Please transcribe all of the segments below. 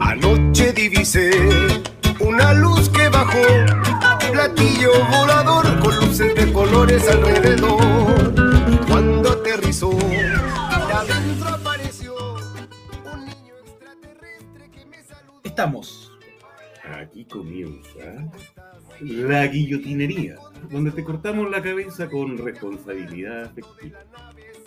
Anoche divisé una luz que bajó, platillo volador con luces de colores alrededor. Cuando aterrizó, adentro apareció un niño extraterrestre que me saludó. Estamos. Aquí comienza la guillotinería, donde te cortamos la cabeza con responsabilidad afectiva.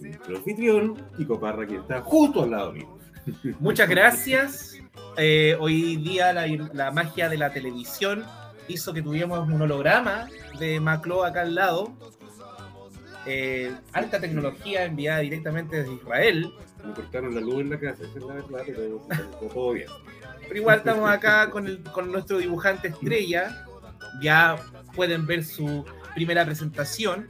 Nuestro anfitrión, Kiko Parra, que está justo al lado mío. Muchas gracias. Eh, hoy día la, la magia de la televisión hizo que tuviéramos un holograma de Maclo acá al lado. Eh, alta tecnología enviada directamente desde Israel. Me cortaron la luz en la casa, es la verdad, pero todo bien. Pero igual estamos acá con, el- con nuestro dibujante estrella. Ya pueden ver su primera presentación.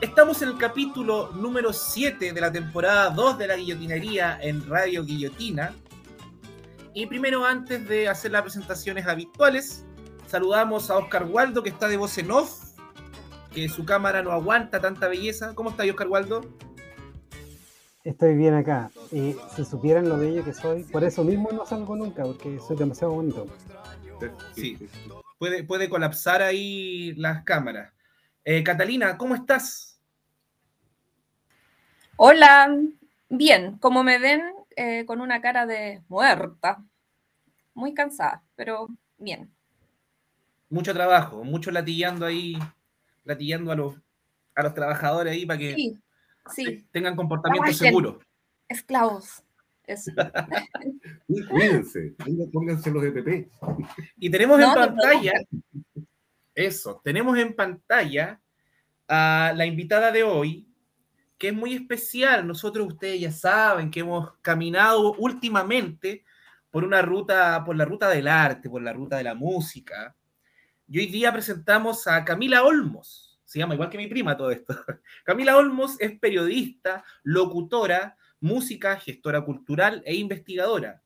Estamos en el capítulo número 7 de la temporada 2 de la guillotinería en Radio Guillotina. Y primero, antes de hacer las presentaciones habituales, saludamos a Oscar Waldo, que está de voz en off, que su cámara no aguanta tanta belleza. ¿Cómo está Oscar Waldo? Estoy bien acá. Y si supieran lo bello que soy, por eso mismo no salgo nunca, porque soy demasiado bonito. Sí. Puede, puede colapsar ahí las cámaras. Eh, Catalina, ¿cómo estás? Hola, bien, como me ven, eh, con una cara de muerta, muy cansada, pero bien. Mucho trabajo, mucho latillando ahí, latillando a los, a los trabajadores ahí para que Sí, sí, tengan comportamiento Trabajen. seguro. esclavos. Eso. Y cuídense, pónganse los de PP. Y tenemos No, en no pantalla, eso, tenemos en pantalla a la invitada de hoy, que es muy especial. Nosotros, ustedes ya saben que hemos caminado últimamente por una ruta, por la ruta del arte, por la ruta de la música. Y hoy día presentamos a Camila Olmos. Se llama igual que mi prima todo esto. Camila Olmos es periodista, locutora, música, gestora cultural e investigadora.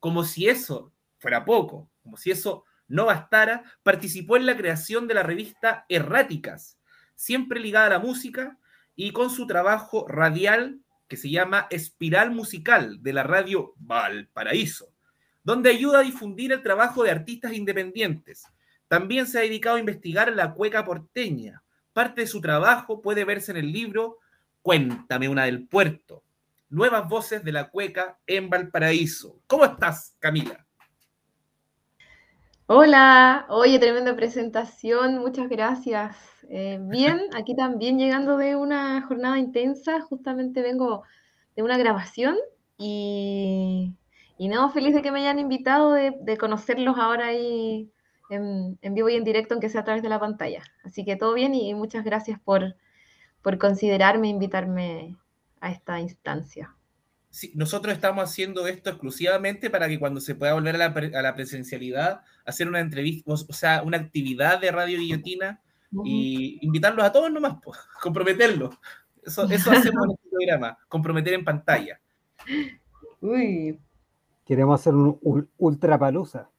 Como si eso fuera poco, como si eso no bastara, participó en la creación de la revista Erráticas, siempre ligada a la música y con su trabajo radial que se llama Espiral Musical de la radio Valparaíso, donde ayuda a difundir el trabajo de artistas independientes. También se ha dedicado a investigar la cueca porteña. Parte de su trabajo puede verse en el libro Cuéntame una del puerto. Nuevas voces de la cueca en Valparaíso. ¿Cómo estás, Camila? Hola, oye, tremenda presentación, muchas gracias. Eh, bien, aquí también llegando de una jornada intensa, justamente vengo de una grabación y, y no, feliz de que me hayan invitado, de, de conocerlos ahora ahí en, en vivo y en directo, aunque sea a través de la pantalla. Así que todo bien y muchas gracias por, por considerarme e invitarme a esta instancia. Sí, nosotros estamos haciendo esto exclusivamente para que cuando se pueda volver a la, pre- a la presencialidad, hacer una entrevista, o, o sea, una actividad de Radio Guillotina y invitarlos a todos nomás, pues, comprometerlos. Eso, eso hacemos en este programa, comprometer en pantalla. Uy, Queremos hacer un ul- ultra palusa.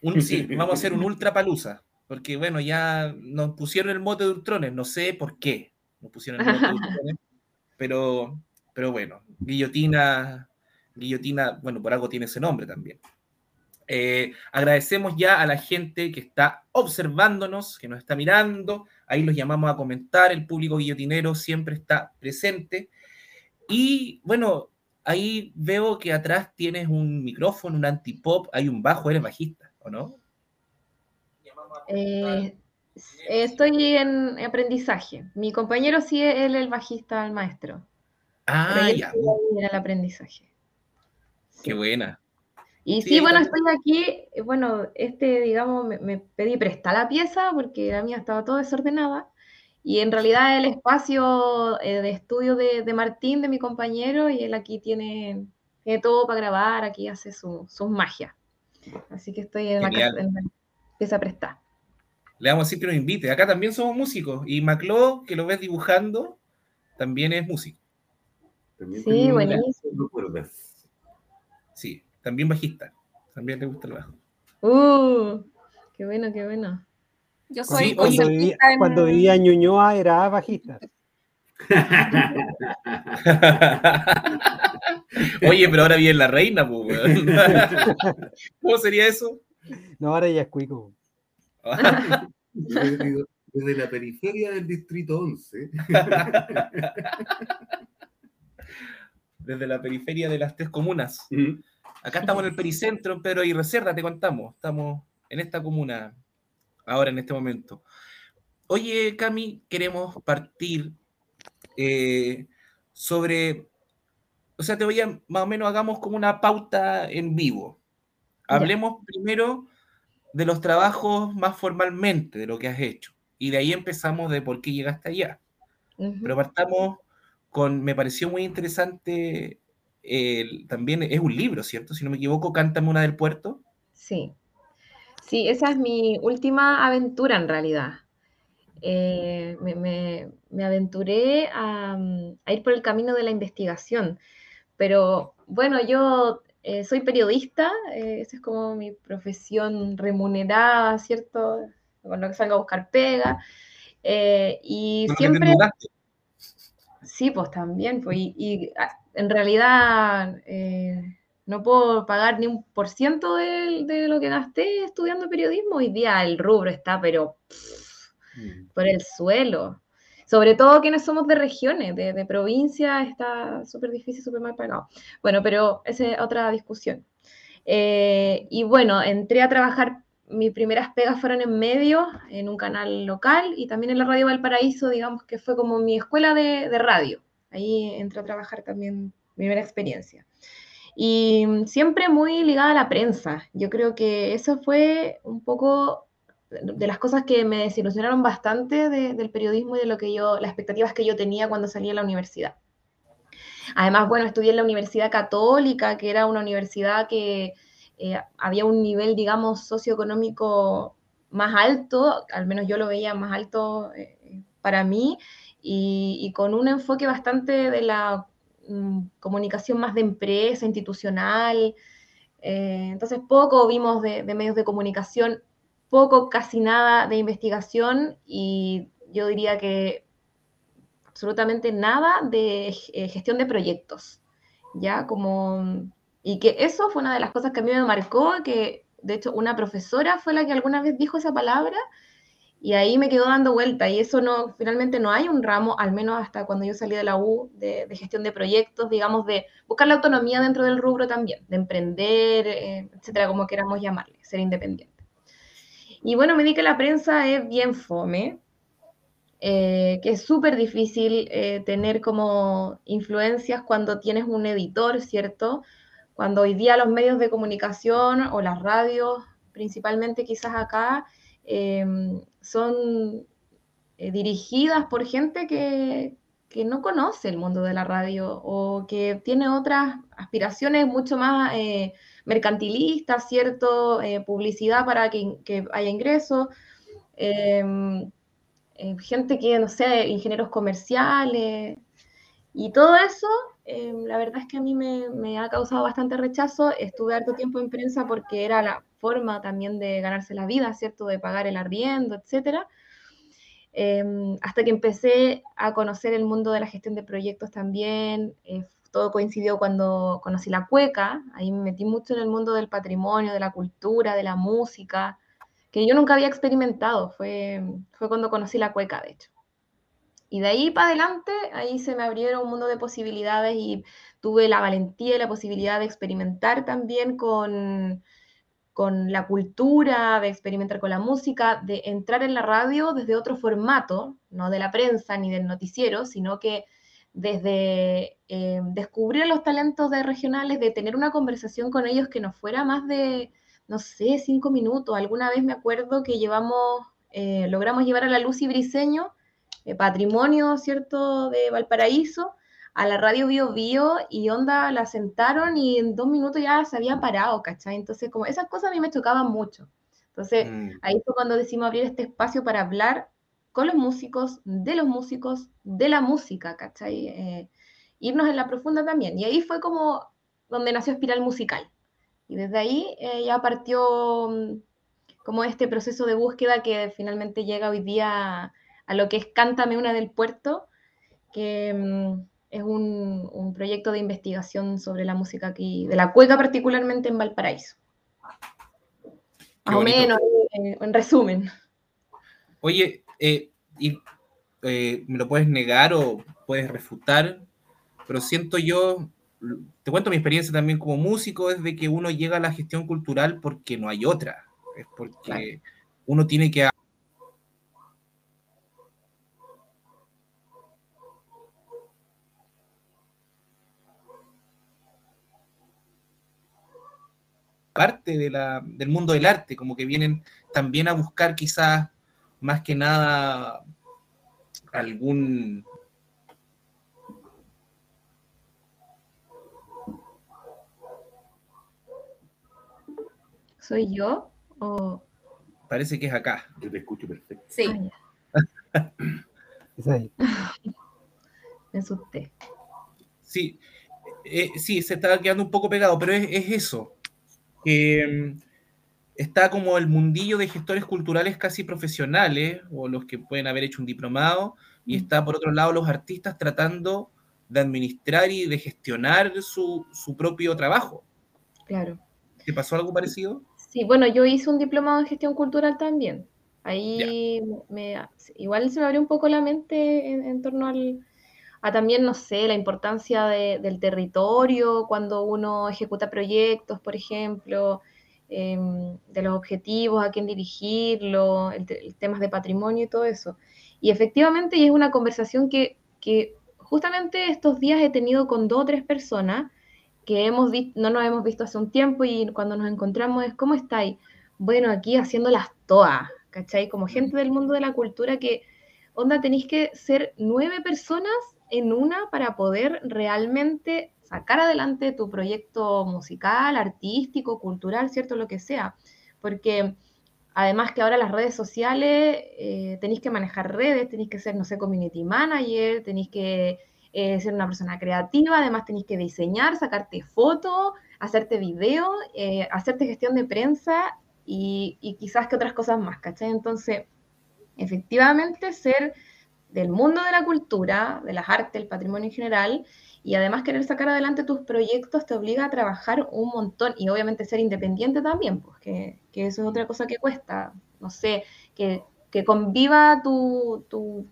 Un, sí, vamos a hacer un ultra palusa, porque bueno, ya nos pusieron el mote de Ultrones, no sé por qué nos pusieron el mote de Ultrones, pero, pero bueno, Guillotina, Guillotina, bueno, por algo tiene ese nombre también. Eh, agradecemos ya a la gente que está observándonos, que nos está mirando, ahí los llamamos a comentar, el público guillotinero siempre está presente. Y bueno, ahí veo que atrás tienes un micrófono, un antipop, hay un bajo, eres bajista, ¿o no? Eh, estoy en aprendizaje. Mi compañero sí es él el bajista, el maestro. Ah, ya, en el aprendizaje. qué buena. Y Sí, sí, bueno, estoy aquí, bueno, este, digamos, me, me pedí prestar la pieza porque la mía estaba toda desordenada. Y en realidad el espacio eh, de estudio de, de Martín, de mi compañero, y él aquí tiene, tiene todo para grabar, aquí hace su- sus magias. Así que estoy en la, casa- en la pieza prestada. Le vamos a decir que nos invite. Acá también somos músicos. Y Maclo, que lo ves dibujando, también es músico. También Sí, buenísimo. Sí, también bajista. También le gusta el bajo. Uh, qué bueno, qué bueno. Yo Sí, soy oye, Cuando vivía, en- cuando vivía en Ñuñoa era bajista. Oye, pero ahora viene la reina, pues, weón. ¿Cómo sería eso? No, ahora ya es cuico. Desde la periferia del distrito 11. Desde la periferia de las tres comunas. Mm. Acá estamos en el pericentro, en Pedro y Reserva, te contamos. Estamos en esta comuna ahora, en este momento. Oye, Cami, queremos partir eh, sobre, o sea, te voy a, más o menos hagamos como una pauta en vivo. Hablemos primero de los trabajos más formalmente, de lo que has hecho. Y de ahí empezamos de por qué llegaste allá. Ujú. Pero partamos con, me pareció muy interesante, también es un libro, ¿cierto? Si no me equivoco, Cántame una del puerto. Sí, sí, esa es mi última aventura en realidad. Eh, me, me- me aventuré a, mm, a ir por el camino de la investigación, pero bueno, yo eh, soy periodista, eh, esa es como mi profesión remunerada, ¿cierto? Con lo que salgo a buscar pega, y te siempre... Sí, pues también, pues, y, y, ah, en realidad eh, no puedo pagar ni un por ciento de, de lo que gasté estudiando periodismo. Hoy día el rubro está, pero Mm. por el suelo. Sobre todo quienes somos de regiones, de, de provincias, está súper difícil, súper mal pagado. Bueno, pero esa es otra discusión. Eh, y bueno, entré a trabajar, mis primeras pegas fueron en medios, en un canal local y también en la Radio Valparaíso, digamos que fue como mi escuela de, radio. Ahí entré a trabajar también, mi primera experiencia. Y siempre muy ligada a la prensa. Yo creo que eso fue un poco de las cosas que me desilusionaron bastante de- del periodismo y de lo que yo, las expectativas que yo tenía cuando salí de la universidad. Además, bueno, estudié en la Universidad Católica, que era una universidad que eh, había un nivel, digamos, socioeconómico más alto, al menos yo lo veía más alto eh, para mí, y, con un enfoque bastante de la mm, comunicación más de empresa, institucional. Eh, entonces, poco vimos de, de medios de comunicación, poco, casi nada de investigación, y yo diría que absolutamente nada de gestión de proyectos, ¿ya? Como, y que eso fue una de las cosas que a mí me marcó, que de hecho una profesora fue la que alguna vez dijo esa palabra, y ahí me quedó dando vuelta, y eso no, finalmente no hay un ramo, al menos hasta cuando yo salí de la U, de, de gestión de proyectos, digamos, de buscar la autonomía dentro del rubro también, de emprender, eh, etcétera, como queramos llamarle, ser independiente. Y bueno, me di que la prensa es bien fome, eh, que es súper difícil eh, tener como influencias cuando tienes un editor, ¿cierto? Cuando hoy día los medios de comunicación o las radios, principalmente quizás acá, eh, son eh, dirigidas por gente que, que, no conoce el mundo de la radio o que tiene otras aspiraciones mucho más eh, mercantilistas, ¿cierto? Eh, publicidad para que, que haya ingresos. Eh, gente que, no sé, ingenieros comerciales. Y todo eso, eh, la verdad es que a mí me, me, ha causado bastante rechazo. Estuve harto tiempo en prensa porque era la forma también de ganarse la vida, ¿cierto? De pagar el arriendo, etcétera. Eh, hasta que empecé a conocer el mundo de la gestión de proyectos también. Eh, todo coincidió cuando conocí la cueca. Ahí me metí mucho en el mundo del patrimonio, de la cultura, de la música, que yo nunca había experimentado. Fue, fue cuando conocí la cueca, de hecho. Y de ahí para adelante, ahí se me abrieron un mundo de posibilidades y tuve la valentía y la posibilidad de experimentar también con, con la cultura, de experimentar con la música, de entrar en la radio desde otro formato, no de la prensa ni del noticiero, sino que desde eh, descubrir los talentos de regionales, de tener una conversación con ellos que no fuera más de, no sé, cinco minutos. Alguna vez me acuerdo que llevamos, eh, logramos llevar a la Lucy Briseño, patrimonio, ¿cierto?, de Valparaíso, a la radio Bio Bio y Onda la sentaron y en dos minutos ya se había parado, ¿cachai? Entonces, como esas cosas a mí me chocaban mucho. Entonces, mm. ahí fue cuando decidimos abrir este espacio para hablar con los músicos, de los músicos, de la música, ¿cachai? Eh, irnos en la profunda también. Y ahí fue como donde nació Espiral Musical. Y desde ahí eh, ya partió um, como este proceso de búsqueda que finalmente llega hoy día a, lo que es Cántame una del puerto, que mm, es un, un proyecto de investigación sobre la música aquí, de la cueca particularmente en Valparaíso. Más o menos, eh, en resumen. Oye, eh, y, eh, me lo puedes negar o puedes refutar, pero siento yo, te cuento mi experiencia también como músico, es de que uno llega a la gestión cultural porque no hay otra, es porque Claro. uno tiene que... parte de la, del mundo del arte, como que vienen también a buscar quizás más que nada algún ¿Soy yo? O... parece que es acá. Yo te escucho perfecto. Sí, Ah, Es ahí. me asusté. Sí, eh, sí, se está quedando un poco pegado, pero es, es eso. Que, mm, está como el mundillo de gestores culturales casi profesionales, o los que pueden haber hecho un diplomado, y está por otro lado los artistas tratando de administrar y de gestionar su, su propio trabajo. Claro. ¿Te pasó algo parecido? Sí, bueno, yo hice un diplomado en gestión cultural también. Ahí me, igual se me abrió un poco la mente en, en torno al, a también, no sé, la importancia de- del territorio cuando uno ejecuta proyectos, por ejemplo, em, de los objetivos, a quién dirigirlo, el, el temas de patrimonio y todo eso. Y efectivamente, y es una conversación que, que justamente estos días he tenido con dos o tres personas que hemos no nos hemos visto hace un tiempo y cuando nos encontramos es, ¿cómo estáis? Bueno, aquí haciéndolas todas, ¿cachai? Como gente del mundo de la cultura que, onda, tenéis que ser nueve personas en una para poder realmente sacar adelante tu proyecto musical, artístico, cultural, ¿cierto? Lo que sea. Porque además que ahora las redes sociales, eh, tenéis que manejar redes, tenéis que ser, no sé, community manager, tenéis que eh, ser una persona creativa, además tenéis que diseñar, sacarte fotos, hacerte video, eh, hacerte gestión de prensa y, y quizás que otras cosas más, ¿cachai? Entonces, efectivamente, ser del mundo de la cultura, de las artes, el patrimonio en general, y además querer sacar adelante tus proyectos te obliga a trabajar un montón y obviamente ser independiente también, pues que, que eso es otra cosa que cuesta, no sé, que, que conviva tu, tu,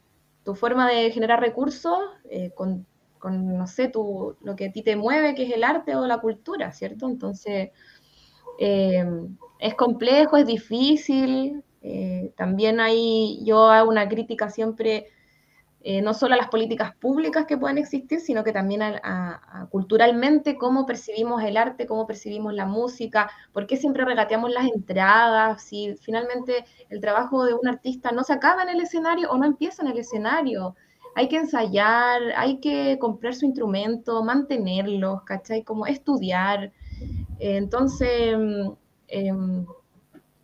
tu forma de generar recursos eh, con, con, no sé, tu, lo que a ti te mueve, que es el arte o la cultura, ¿cierto? Entonces, eh, es complejo, es difícil. eh, también hay, yo hago una crítica siempre, eh, no solo a las políticas públicas que pueden existir, sino que también culturalmente cómo percibimos el arte, cómo percibimos la música, por qué siempre regateamos las entradas, si finalmente el trabajo de un artista no se acaba en el escenario o no empieza en el escenario. Hay que ensayar, hay que comprar su instrumento, mantenerlos, ¿cachai? Como estudiar. Eh, Entonces, mm, em,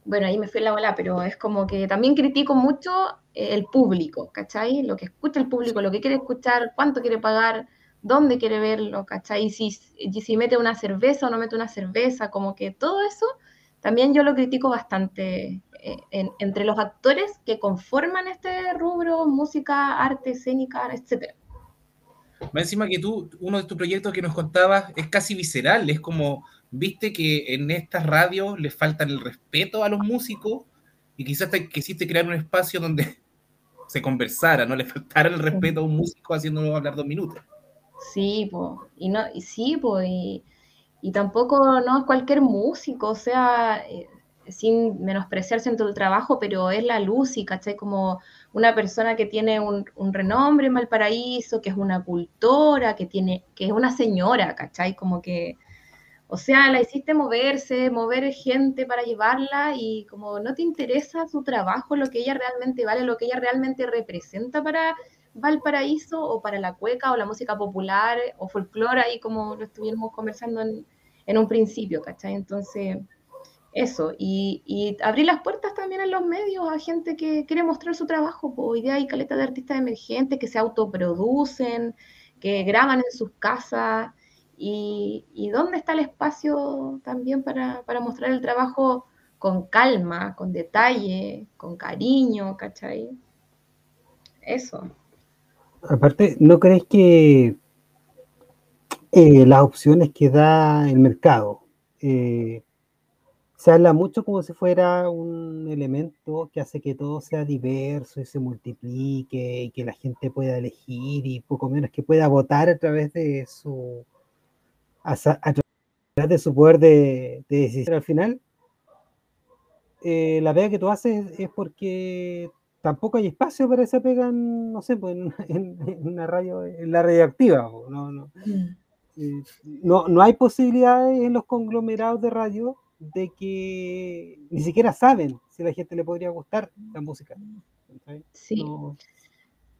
bueno, ahí me fui la bola, pero es como que también critico mucho eh, el público, ¿cachai? Lo que escucha el público, lo que quiere escuchar, cuánto quiere pagar, dónde quiere verlo, ¿cachai? Y si, y si mete una cerveza o no mete una cerveza, como que todo eso también yo lo critico bastante eh, en- entre los actores que conforman este rubro, música, arte, escénica, etcétera. Más encima que tú, uno de tus proyectos que nos contabas es casi visceral, es como, viste que en estas radios les faltan el respeto a los músicos y quizás te quisiste crear un espacio donde se conversara, no le faltara el respeto a un músico haciéndolo hablar dos minutos. Sí, po, y no, y sí, po, y, y tampoco no es cualquier músico, o sea, eh, sin menospreciarse en tu trabajo, pero es la luz y, ¿cachai? Como una persona que tiene un, un renombre en Valparaíso, que es una cultora, que tiene, que es una señora, ¿cachai? Como que, o sea, la hiciste moverse, mover gente para llevarla y como no te interesa su trabajo, lo que ella realmente vale, lo que ella realmente representa para Valparaíso o para la cueca o la música popular o folclore, ahí como lo estuvimos conversando en, un principio, ¿cachai? Entonces, eso, y, abrir las puertas también en los medios a gente que quiere mostrar su trabajo, hoy día hay caleta de artistas emergentes que se autoproducen, que graban en sus casas, y, dónde está el espacio también para, para mostrar el trabajo con calma, con detalle, con cariño, ¿cachai? Eso. Aparte, ¿no crees que eh, las opciones que da el mercado eh, se habla mucho como si fuera un elemento que hace que todo sea diverso y se multiplique y que la gente pueda elegir y poco menos que pueda votar a través de su a, través de su poder de, de decisión al final eh, la pega que tú haces es porque tampoco hay espacio para esa pega en, no sé pues en, en- en una radio en la radioactiva no, no, eh, no, no hay posibilidades en los conglomerados de radio de que ni siquiera saben si a la gente le podría gustar la música. Sí. No-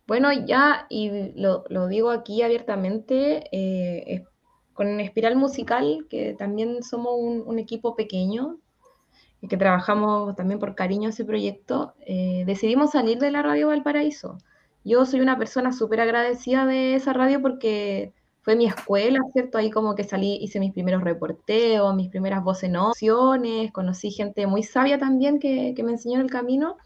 Bueno, ya, y lo, lo digo aquí abiertamente, eh, es- con Espiral Musical, que también somos un, equipo pequeño y que trabajamos también por cariño a ese proyecto, eh, decidimos salir de la radio Valparaíso. Yo soy una persona súper agradecida de esa radio porque fue mi escuela, ¿cierto? Ahí como que salí, hice mis primeros reporteos, mis primeras voces en opciones, conocí gente muy sabia también que, que me enseñó el camino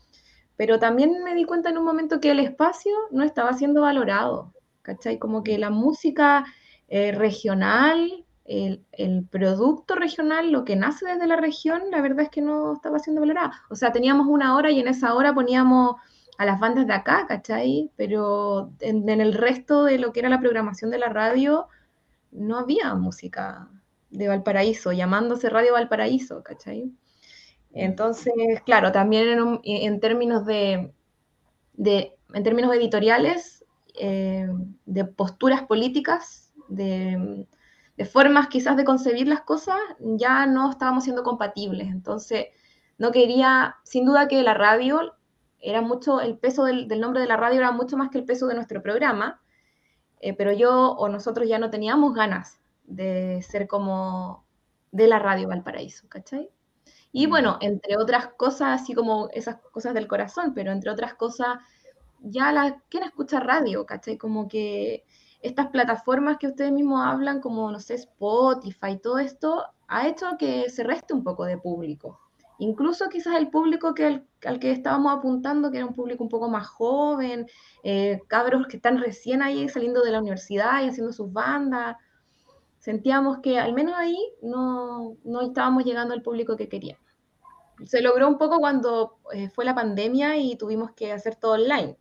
pero también me di cuenta en un momento que el espacio no estaba siendo valorado, ¿cachai? Como que la música eh, regional, el, producto regional, lo que nace desde la región, la verdad es que no estaba siendo valorada. O sea, teníamos una hora y en esa hora poníamos a las bandas de acá, ¿cachai? Pero en, el resto de lo que era la programación de la radio, no había música de Valparaíso, llamándose Radio Valparaíso, ¿cachai? Entonces, claro, también en, un- en términos de, de- en términos editoriales, eh, de posturas políticas, de, de formas quizás de concebir las cosas, ya no estábamos siendo compatibles. Entonces, no quería, sin duda que la radio era mucho, el peso del, del nombre de la radio era mucho más que el peso de nuestro programa, eh, pero yo o nosotros ya no teníamos ganas de ser como de la radio Valparaíso, ¿cachai? Y Mm. bueno, entre otras cosas, así como esas cosas del corazón, pero entre otras cosas, ya la, ¿quién escucha radio? ¿Cachai? Como que estas plataformas que ustedes mismos hablan, como, no sé, Spotify, todo esto, ha hecho que se reste un poco de público. Incluso quizás el público que al, que estábamos apuntando, que era un público un poco más joven, eh, cabros que están recién ahí saliendo de la universidad y haciendo sus bandas, sentíamos que al menos ahí no, no estábamos llegando al público que queríamos. Se logró un poco cuando eh, fue la pandemia y tuvimos que hacer todo online.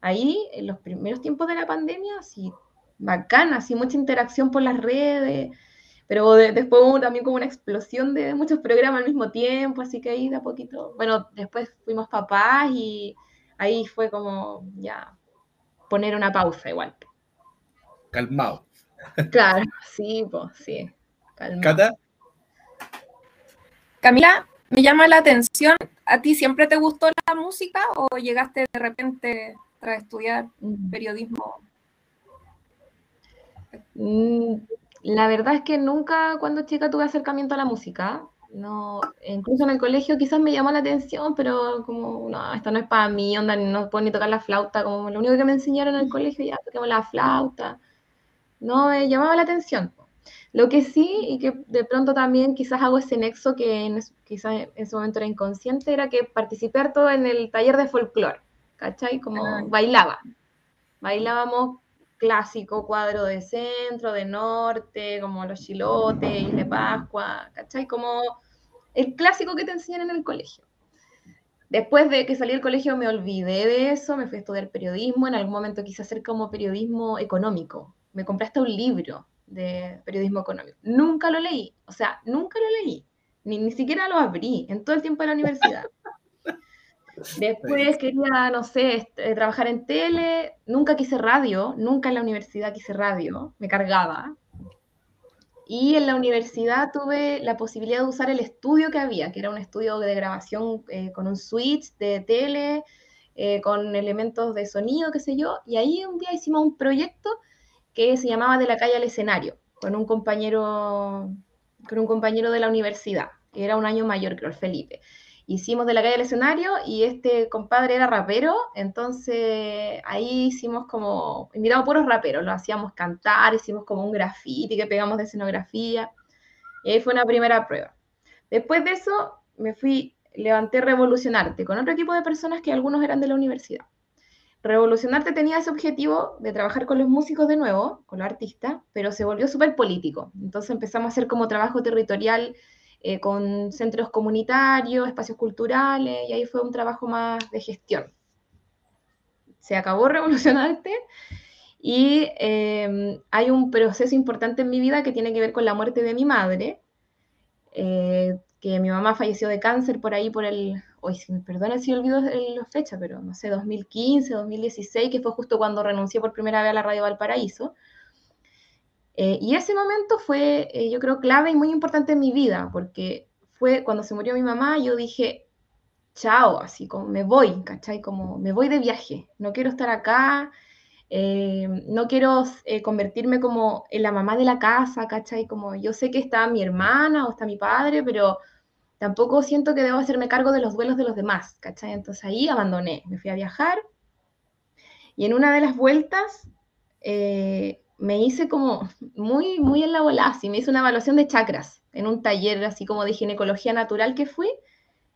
Ahí, en los primeros tiempos de la pandemia, sí, bacana, así mucha interacción por las redes, pero de- después hubo también como una explosión de muchos programas al mismo tiempo, así que ahí de a poquito, bueno, después fuimos papás y ahí fue como ya poner una pausa igual. Calmado. Claro, sí, pues sí, calma. Cata, Camila, me llama la atención, ¿a ti siempre te gustó la música o llegaste de repente tras estudiar Mm. periodismo? Mm, La verdad es que nunca cuando chica tuve acercamiento a la música. No, incluso en el colegio quizás me llamó la atención, pero como, no, esto no es para mí, onda, no puedo ni tocar la flauta, como lo único que me enseñaron en el colegio, ya toquemos la flauta. No me llamaba la atención. Lo que sí, y que de pronto también quizás hago ese nexo que en quizás en ese momento era inconsciente, era que participé harto en el taller de folclore, ¿cachai? Como Ah. bailaba. Bailábamos clásico, cuadro de centro, de norte, como los chilotes, Isla de Pascua, ¿cachai? Como el clásico que te enseñan en el colegio. Después de que salí del colegio me olvidé de eso, me fui a estudiar periodismo, en algún momento quise hacer como periodismo económico. Me compré hasta un libro de periodismo económico. Nunca lo leí, o sea, nunca lo leí, ni, ni siquiera lo abrí en todo el tiempo de la universidad. Después quería, no sé, est- eh, trabajar en tele, nunca quise radio, nunca en la universidad quise radio, me cargaba. Y en la universidad tuve la posibilidad de usar el estudio que había, que era un estudio de grabación eh, con un switch de tele, eh, con elementos de sonido, qué sé yo, y ahí un día hicimos un proyecto que se llamaba De la calle al escenario, con un compañero, con un compañero de la universidad, que era un año mayor, creo, el Felipe hicimos de la calle al escenario y este compadre era rapero, entonces ahí hicimos como, invitamos puros raperos, lo hacíamos cantar, hicimos como un graffiti que pegamos de escenografía, y ahí fue una primera prueba. Después de eso me fui, levanté Revolucionarte con otro equipo de personas que algunos eran de la universidad. Revolucionarte tenía ese objetivo de trabajar con los músicos de nuevo, con los artistas, pero se volvió súper político. Entonces empezamos a hacer como trabajo territorial eh, con centros comunitarios, espacios culturales, y ahí fue un trabajo más de gestión. Se acabó Revolucionarte y eh, hay un proceso importante en mi vida que tiene que ver con la muerte de mi madre, eh, que mi mamá falleció de cáncer por ahí por el hoy si me perdona si olvido la fecha, pero no sé, 2015, 2016, que fue justo cuando renuncié por primera vez a la Radio Valparaíso. Eh, y ese momento fue, eh, yo creo, clave y muy importante en mi vida, porque fue cuando se murió mi mamá, yo dije, chao, así como me voy, ¿cachai? Como me voy de viaje, no quiero estar acá, eh, no quiero convertirme como en la mamá de la casa, ¿cachai? Como yo sé que está mi hermana o está mi padre, pero tampoco siento que debo hacerme cargo de los duelos de los demás, ¿cachai? Entonces ahí abandoné, me fui a viajar y en una de las vueltas me hice como muy, muy en la bola, así, me hice una evaluación de chakras en un taller así como de ginecología natural que fui,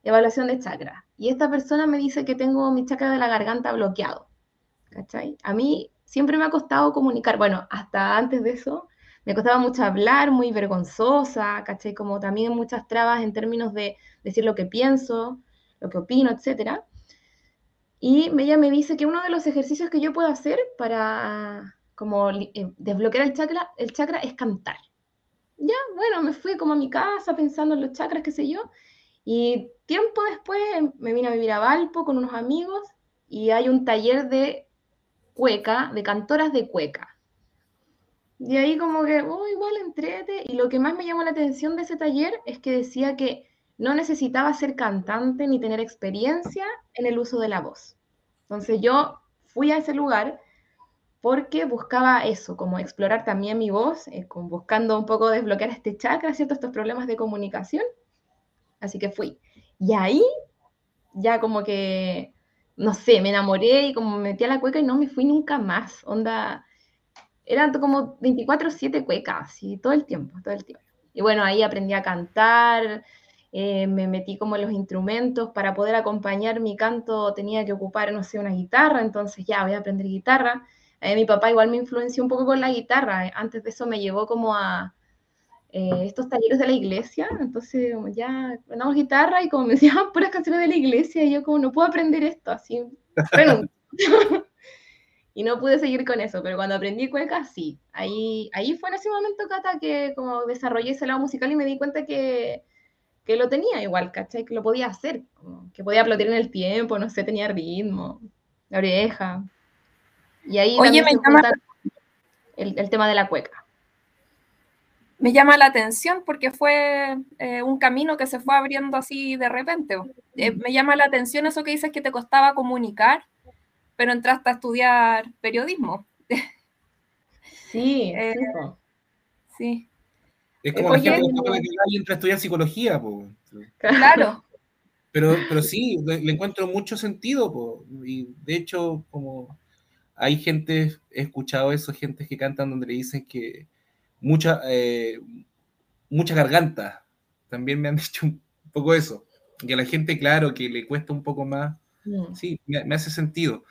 evaluación de chakras. Y esta persona me dice que tengo mi chakra de la garganta bloqueado, ¿cachai? A mí siempre me ha costado comunicar, bueno, hasta antes de eso, me costaba mucho hablar, muy vergonzosa, ¿cachai? Como también muchas trabas en términos de decir lo que pienso, lo que opino, etc. Y ella me dice que uno de los ejercicios que yo puedo hacer para como eh, desbloquear el chakra, el chakra es cantar. Ya, bueno, me fui como a mi casa pensando en los chakras, qué sé yo, y tiempo después me vine a vivir a Valpo con unos amigos y hay un taller de cueca, de cantoras de cueca. Y ahí como que, oh, igual entrete. Y lo que más me llamó la atención de ese taller es que decía que no necesitaba ser cantante ni tener experiencia en el uso de la voz. Entonces yo fui a ese lugar porque buscaba eso, como explorar también mi voz, eh, buscando un poco desbloquear este chakra, ¿cierto? Estos problemas de comunicación. Así que fui. Y ahí ya como que, no sé, me enamoré y como me metí a la cueca y no me fui nunca más. Onda, eran como 24/7 cuecas, y todo el tiempo, todo el tiempo. Y bueno, ahí aprendí a cantar, eh, me metí como en los instrumentos, para poder acompañar mi canto tenía que ocupar, no sé, una guitarra, entonces ya voy a aprender guitarra. Eh, mi papá igual me influenció un poco con la guitarra, antes de eso me llevó como a eh, estos talleres de la iglesia, entonces ya aprendamos guitarra y como me decían puras canciones de la iglesia, y yo como no puedo aprender esto, así, y no pude seguir con eso, pero cuando aprendí cueca, sí. Ahí, ahí fue en ese momento, Cata, que como desarrollé ese lado musical y me di cuenta que, que lo tenía igual, ¿cachai? Que lo podía hacer, que podía aplaudir en el tiempo, no sé, tenía ritmo, la oreja. Y ahí Oye, me llama... el, el, tema de la cueca. Me llama la atención porque fue eh, un camino que se fue abriendo así de repente. Eh, me llama la atención eso que dices que te costaba comunicar pero entraste a estudiar periodismo. Sí, eh, sí. Es como Oye, la gente que entra a estudiar psicología, po. Claro. Pero, pero sí, le, le encuentro mucho sentido, po. y de hecho, como hay gente, he escuchado eso, gente que cantan donde le dicen que mucha, eh, mucha garganta, también me han dicho un poco eso, y a la gente, claro, que le cuesta un poco más, mm. sí, me, me hace sentido.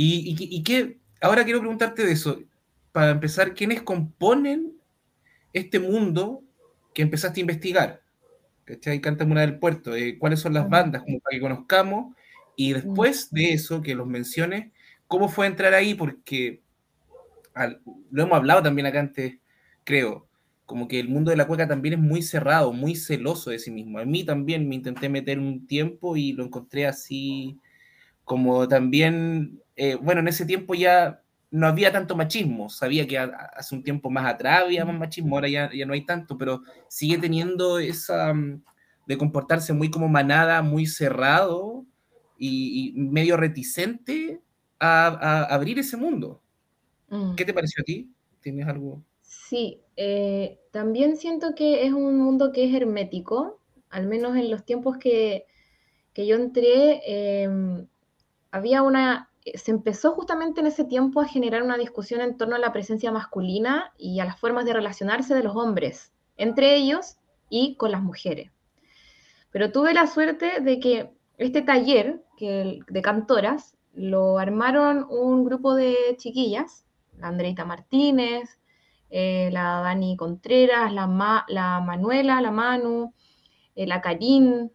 Y, y, qué, ahora quiero preguntarte de eso, para empezar, ¿quiénes componen este mundo que empezaste a investigar? ¿Cachai? Canta una del Puerto, eh, ¿cuáles son las bandas? Como para que conozcamos, y después de eso, que los menciones, ¿cómo fue entrar ahí? Porque al, lo hemos hablado también acá antes, creo, como que el mundo de la cueca también es muy cerrado, muy celoso de sí mismo. A mí también me intenté meter un tiempo y lo encontré así, como también eh, bueno, en ese tiempo ya no había tanto machismo, sabía que hace un tiempo más atrás había más machismo, ahora ya, ya no hay tanto, pero sigue teniendo esa mm, de comportarse muy como manada, muy cerrado y, medio reticente a, abrir ese mundo. Mm. ¿Qué te pareció a ti? ¿Tienes algo? Sí, eh, también siento que es un mundo que es hermético, al menos en los tiempos que, que yo entré, em, había una se empezó justamente en ese tiempo a generar una discusión en torno a la presencia masculina y a las formas de relacionarse de los hombres, entre ellos y con las mujeres. Pero tuve la suerte de que este taller que, de cantoras lo armaron un grupo de chiquillas, la Andreita Martínez, eh, la Dani Contreras, la, Ma- la Manuela, la Manu, eh, la Karin,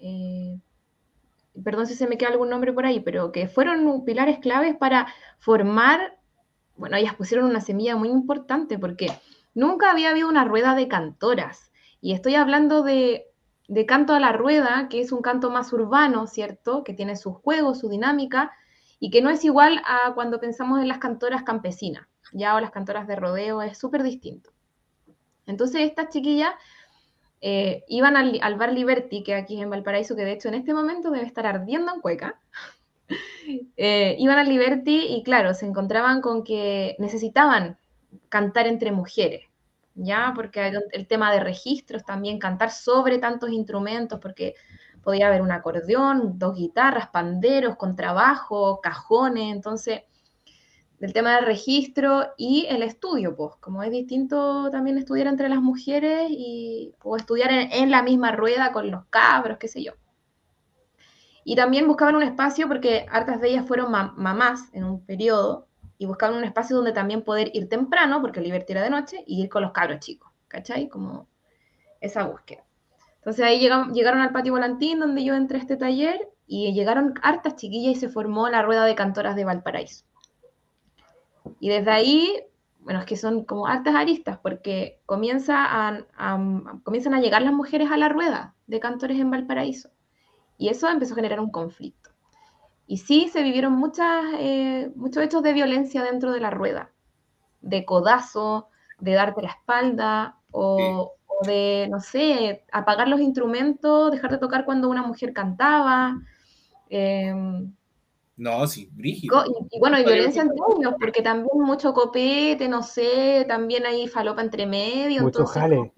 eh, perdón si se me queda algún nombre por ahí, pero que fueron pilares claves para formar, bueno, ellas pusieron una semilla muy importante porque nunca había habido una rueda de cantoras. Y estoy hablando de, de canto a la rueda, que es un canto más urbano, ¿cierto? Que tiene sus juegos, su dinámica, y que no es igual a cuando pensamos en las cantoras campesinas, ya o las cantoras de rodeo, es súper distinto. Entonces estas chiquillas eh, iban al, al bar Liberty, que aquí en Valparaíso, que de hecho en este momento debe estar ardiendo en Cueca. Eh, iban al Liberty y claro, se encontraban con que necesitaban cantar entre mujeres, ¿ya? Porque hay el tema de registros también, cantar sobre tantos instrumentos, porque podía haber un acordeón, dos guitarras, panderos, contrabajo, cajones, entonces el tema del registro y el estudio, pues, como es distinto también estudiar entre las mujeres y, o estudiar en, la misma rueda con los cabros, qué sé yo. Y también buscaban un espacio, porque hartas de ellas fueron ma- mamás en un periodo, y buscaban un espacio donde también poder ir temprano, porque Liberty era de noche, y ir con los cabros chicos, ¿cachai? Como esa búsqueda. Entonces ahí llegaron, al patio volantín, donde yo entré a este taller, y llegaron hartas chiquillas y se formó la rueda de cantoras de Valparaíso. Y desde ahí, bueno, es que son como hartas aristas, porque comienza a- comienzan a llegar las mujeres a la rueda de cantores en Valparaíso. Y eso empezó a generar un conflicto. Y sí, se vivieron muchas, eh, muchos hechos de violencia dentro de la rueda, de codazo, de darte la espalda, o, o de, no sé, apagar los instrumentos, dejar de tocar cuando una mujer cantaba. em, No, sí, brígido. Y, y bueno, y violencia entre ellos, porque también mucho copete, no sé, también hay falopa entre medio. Mucho entonces, jale.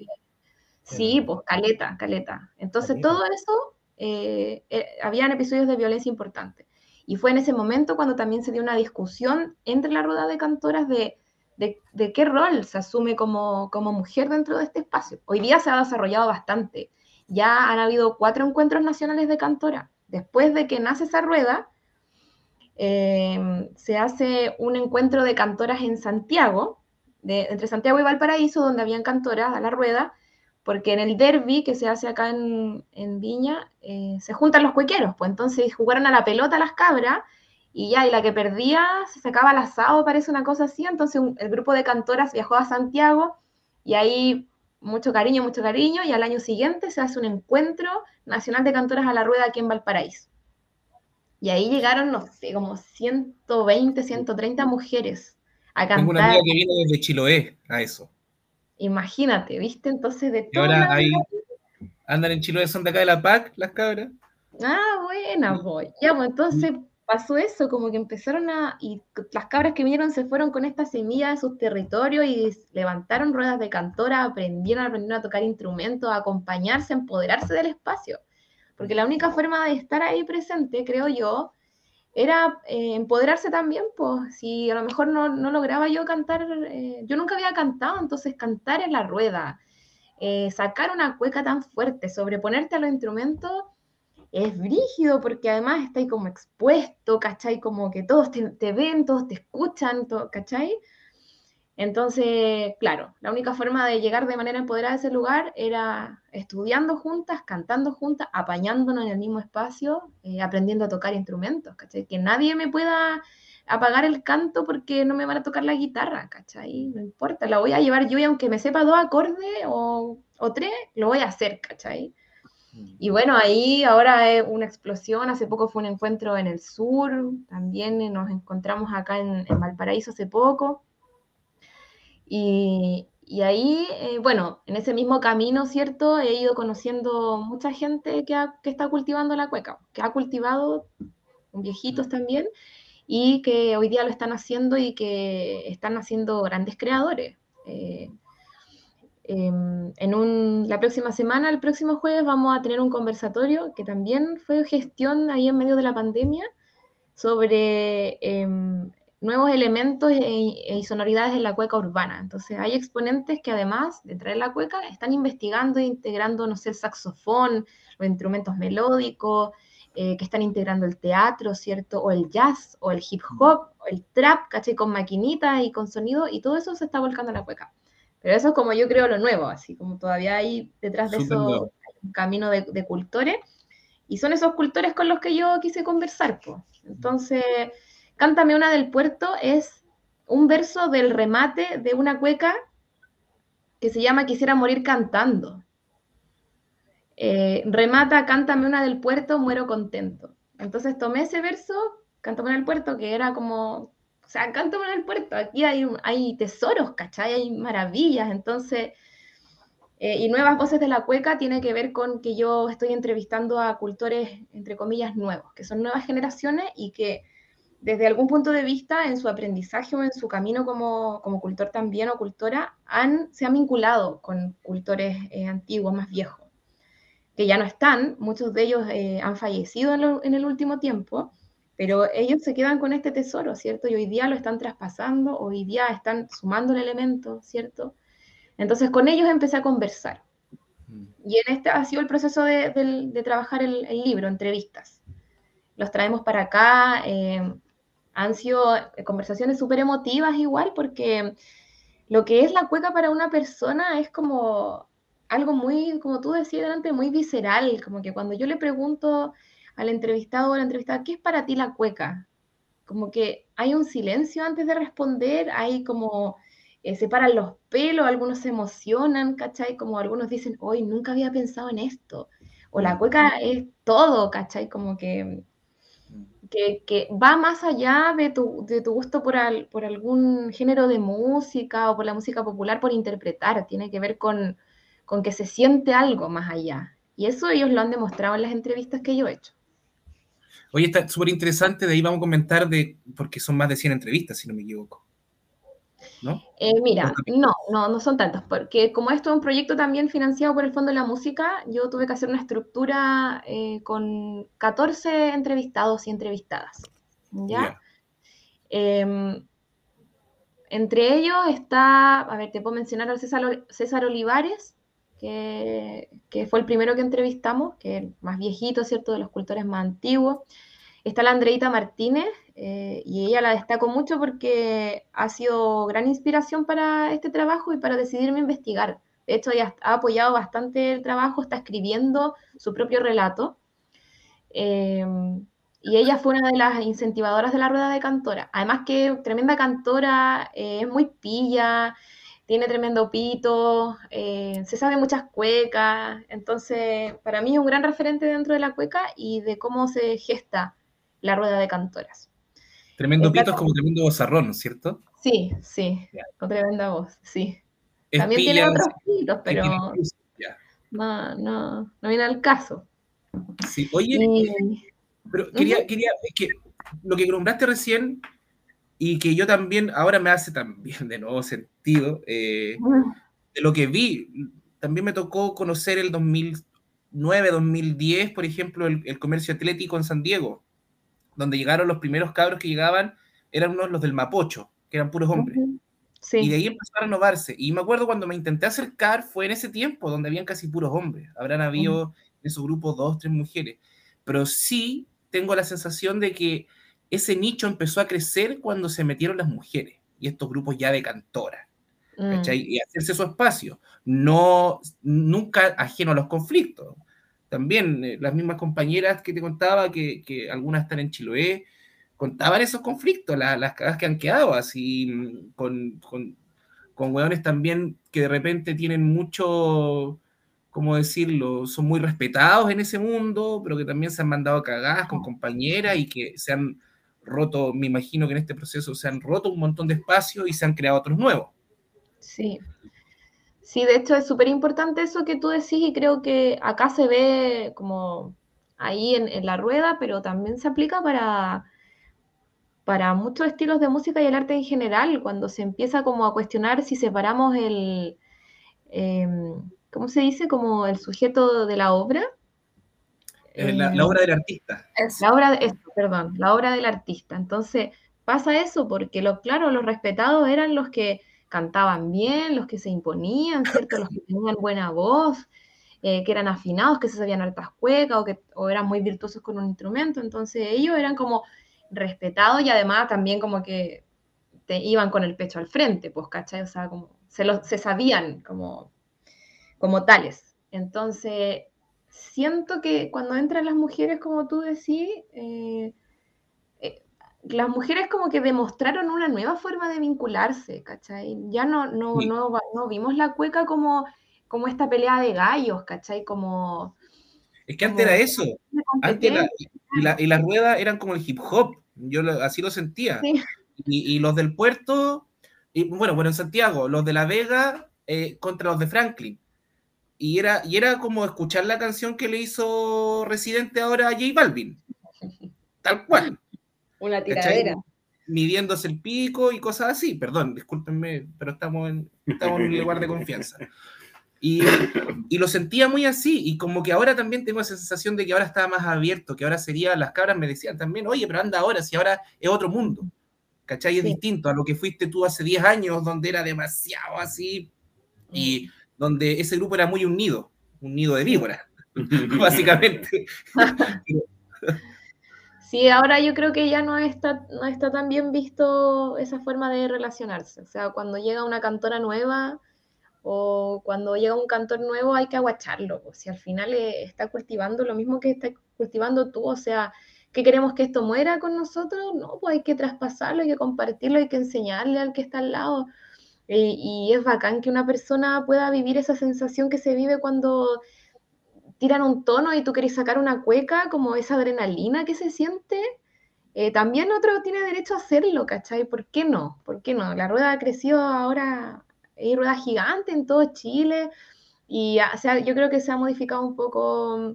Sí, pues caleta, caleta. Entonces Caleta. todo eso, eh, eh, habían episodios de violencia importantes. Y fue en ese momento cuando también se dio una discusión entre la rueda de cantoras de, de, de qué rol se asume como, como mujer dentro de este espacio. Hoy día se ha desarrollado bastante. Ya han habido cuatro encuentros nacionales de cantora. Después de que nace esa rueda, eh, se hace un encuentro de cantoras en Santiago, de- entre Santiago y Valparaíso, donde habían cantoras a la rueda, porque en el derby que se hace acá en, en Viña, eh, se juntan los cuequeros, pues entonces jugaron a la pelota las cabras, y ya, y la que perdía se sacaba al asado, parece una cosa así, entonces un- el grupo de cantoras viajó a Santiago, y ahí mucho cariño, mucho cariño, y al año siguiente se hace un encuentro nacional de cantoras a la rueda aquí en Valparaíso. Y ahí llegaron, no sé, como 120, 130 mujeres a Tengo una cantar. amiga que viene desde Chiloé a eso. Imagínate, ¿viste? Entonces de Y ahora hay, andan en Chiloé, son de acá de la PAC, las cabras. Ah, buena, voy. Ya, pues entonces pasó eso, como que empezaron a. Y las cabras que vinieron se fueron con esta semilla de sus territorios y levantaron ruedas de cantora, aprendieron, aprendieron a tocar instrumentos, a acompañarse, a empoderarse del espacio. Porque la única forma de estar ahí presente, creo yo, era eh, empoderarse también, pues si a lo mejor no, no lograba yo cantar, eh, yo nunca había cantado, entonces cantar en la rueda, eh, sacar una cueca tan fuerte, sobreponerte a los instrumentos, es brígido porque además está ahí como expuesto, ¿cachai? Como que todos te, ven, todos te escuchan, to- ¿cachai? Entonces, claro, la única forma de llegar de manera empoderada a ese lugar era estudiando juntas, cantando juntas, apañándonos en el mismo espacio, eh, aprendiendo a tocar instrumentos, ¿cachai? Que nadie me pueda apagar el canto porque no me van a tocar la guitarra, ¿cachai? No importa, la voy a llevar yo y aunque me sepa dos acordes o, o tres, lo voy a hacer, ¿cachai? Y bueno, ahí ahora es una explosión. Hace poco fue un encuentro en el sur, también nos encontramos acá en, en Valparaíso hace poco. Y, ahí, eh, bueno, en ese mismo camino, ¿cierto? He ido conociendo mucha gente que está cultivando la cueca, que ha cultivado viejitos también, y que hoy día lo están haciendo y que están haciendo grandes creadores. Eh, Em, en un, la próxima semana, el próximo jueves, vamos a tener un conversatorio que también fue gestión ahí en medio de la pandemia sobre em, nuevos elementos e, e sonoridades en la cueca urbana. Entonces, hay exponentes que además de traer la cueca, están investigando e integrando, no sé, el saxofón, los instrumentos melódicos, eh, que están integrando el teatro, ¿cierto? O el jazz, o el hip hop, o el trap, ¿cachai? Con maquinitas y con sonido, y todo eso se está volcando en la cueca. Pero eso es como yo creo lo nuevo, así como todavía hay detrás de Súper eso nuevo. un camino de, de cultores, y son esos cultores con los que yo quise conversar, pues. Entonces, Cántame una del puerto es un verso del remate de una cueca que se llama Quisiera morir cantando. Eh, remata, cántame una del puerto, muero contento. Entonces tomé ese verso, cántame una del puerto, que era como, o sea, cántame una del puerto, aquí hay, hay tesoros, ¿cachai? Hay maravillas, entonces, eh, y Nuevas Voces de la Cueca tiene que ver con que yo estoy entrevistando a cultores, entre comillas, nuevos, que son nuevas generaciones y que desde algún punto de vista, en su aprendizaje o en su camino como, como cultor también o cultora, han, se han vinculado con cultores eh, antiguos, más viejos, que ya no están, muchos de ellos eh, han fallecido en, lo- en el último tiempo, pero ellos se quedan con este tesoro, ¿cierto? Y hoy día lo están traspasando, hoy día están sumando el elemento, ¿cierto? Entonces con ellos empecé a conversar. Y en este ha sido el proceso de, del- de trabajar el, el libro, entrevistas. Los traemos para acá. eh, han sido eh, conversaciones súper emotivas igual, porque lo que es la cueca para una persona es como algo muy, como tú decías delante, muy visceral. Como que cuando yo le pregunto al entrevistado o a la entrevistada, ¿qué es para ti la cueca? Como que hay un silencio antes de responder, hay como eh, se paran los pelos, algunos se emocionan, ¿cachai? Como algunos dicen, hoy nunca había pensado en esto. O la cueca es todo, ¿cachai? Como que, que, que va más allá de tu, de tu gusto por, al- por algún género de música o por la música popular, por interpretar. Tiene que ver con, con que se siente algo más allá. Y eso ellos lo han demostrado en las entrevistas que yo he hecho. Oye, está súper interesante, de ahí vamos a comentar de, porque son más de 100 entrevistas, si no me equivoco. ¿No? Eh, mira, no, no, no son tantos, porque como esto es un proyecto también financiado por el Fondo de la Música, yo tuve que hacer una estructura eh, con 14 entrevistados y entrevistadas. ¿Ya? Em, entre ellos está, a ver, te puedo mencionar al César, César Olivares, que, que fue el primero que entrevistamos, que es el más viejito, ¿cierto?, de los cultores más antiguos. Está la Andreita Martínez, eh, y ella la destaco mucho porque ha sido gran inspiración para este trabajo y para decidirme investigar. De hecho, ella ha apoyado bastante el trabajo, está escribiendo su propio relato. Eh, y ella fue una de las incentivadoras de la rueda de cantora. Además que tremenda cantora, eh, es muy pilla, tiene tremendo pito, se sabe muchas cuecas. Entonces, para mí es un gran referente dentro de la cueca y de cómo se gesta la rueda de cantoras. Tremendo pito es como tremendo bozarrón, ¿cierto? Sí, sí, con tremenda voz, sí. Es También tiene otros pitos, pero no, no, no viene al caso. Sí, oye, Y- pero quería, quería, es que lo que nombraste recién y que yo también, ahora me hace también de nuevo sentido, eh, de lo que vi, también me tocó conocer el 2009, 2010, por ejemplo, el, el comercio atlético en San Diego, donde llegaron los primeros cabros que llegaban, eran unos los del Mapocho, que eran puros hombres. Y de ahí empezó a renovarse. Y me acuerdo cuando me intenté acercar, fue en ese tiempo donde habían casi puros hombres. Habrán habido en esos grupos dos, tres mujeres. Pero sí tengo la sensación de que ese nicho empezó a crecer cuando se metieron las mujeres y estos grupos ya de cantoras. mm. Y hacerse su espacio. No, nunca ajeno a los conflictos. También eh, las mismas compañeras que te contaba, que, que algunas están en Chiloé, contaban esos conflictos, la- las cagas que han quedado, así, mm, con, con, con hueones también que de repente tienen mucho, ¿cómo decirlo? Son muy respetados en ese mundo, pero que también se han mandado cagadas con compañeras y que se han roto, me imagino que en este proceso se han roto un montón de espacios y se han creado otros nuevos. sí. Sí, de hecho es súper importante eso que tú decís y creo que acá se ve como ahí en, en la rueda, pero también se aplica para, para muchos estilos de música y el arte en general, cuando se empieza como a cuestionar si separamos el, em, ¿cómo se dice? Como el sujeto de la obra. Eh, la, Eh, la obra del artista. La obra, de- esto, perdón, la obra del artista. Entonces, pasa eso porque, lo, claro, los respetados eran los que cantaban bien, los que se imponían, ¿cierto? Los que tenían buena voz. eh, que eran afinados, que se sabían hartas cuecas o que o eran muy virtuosos con un instrumento, entonces ellos eran como respetados y además también como que te iban con el pecho al frente, pues, ¿cachai? O sea, como se, lo, se sabían como, como tales. Entonces, siento que cuando entran las mujeres, como tú decís, eh, las mujeres como que demostraron una nueva forma de vincularse, ¿cachai? Ya no, no, Sí. no, no vimos la cueca como, como esta pelea de gallos, ¿cachai? Como, Es que antes era eso. Antes la, y, la, y las ruedas eran como el hip hop. Yo lo- así lo sentía. Sí. Y, y los del puerto, y, bueno, bueno, en Santiago, los de La Vega eh, contra los de Franklin. Y era, y era como escuchar la canción que le hizo Residente ahora a J Balvin. Tal cual. Una ¿cachai? tiradera. Midiéndose el pico y cosas así. Perdón, discúlpenme, pero estamos en, estamos en un lugar de confianza. Y, y lo sentía muy así, y como que ahora también tengo esa sensación de que ahora estaba más abierto, que ahora sería, las cabras me decían también, oye, pero anda ahora, si ahora es otro mundo, ¿cachai? Es Sí. distinto a lo que fuiste tú hace 10 años, donde era demasiado así, y donde ese grupo era muy unido, un nido de víboras, básicamente. Sí, ahora yo creo que ya no está, no está tan bien visto esa forma de relacionarse. O sea, cuando llega una cantora nueva o cuando llega un cantor nuevo hay que aguacharlo. O si al final eh, está cultivando lo mismo que estás cultivando tú, o sea, ¿qué queremos que esto muera con nosotros? No, pues hay que traspasarlo, hay que compartirlo, hay que enseñarle al que está al lado. Eh, y es bacán que una persona pueda vivir esa sensación que se vive cuando tiran un tono y tú querés sacar una cueca, como esa adrenalina que se siente, eh, también otro tiene derecho a hacerlo, ¿cachai? ¿Por qué no? ¿Por qué no? La rueda ha crecido ahora, hay rueda gigante en todo Chile y o sea, yo creo que se ha modificado un poco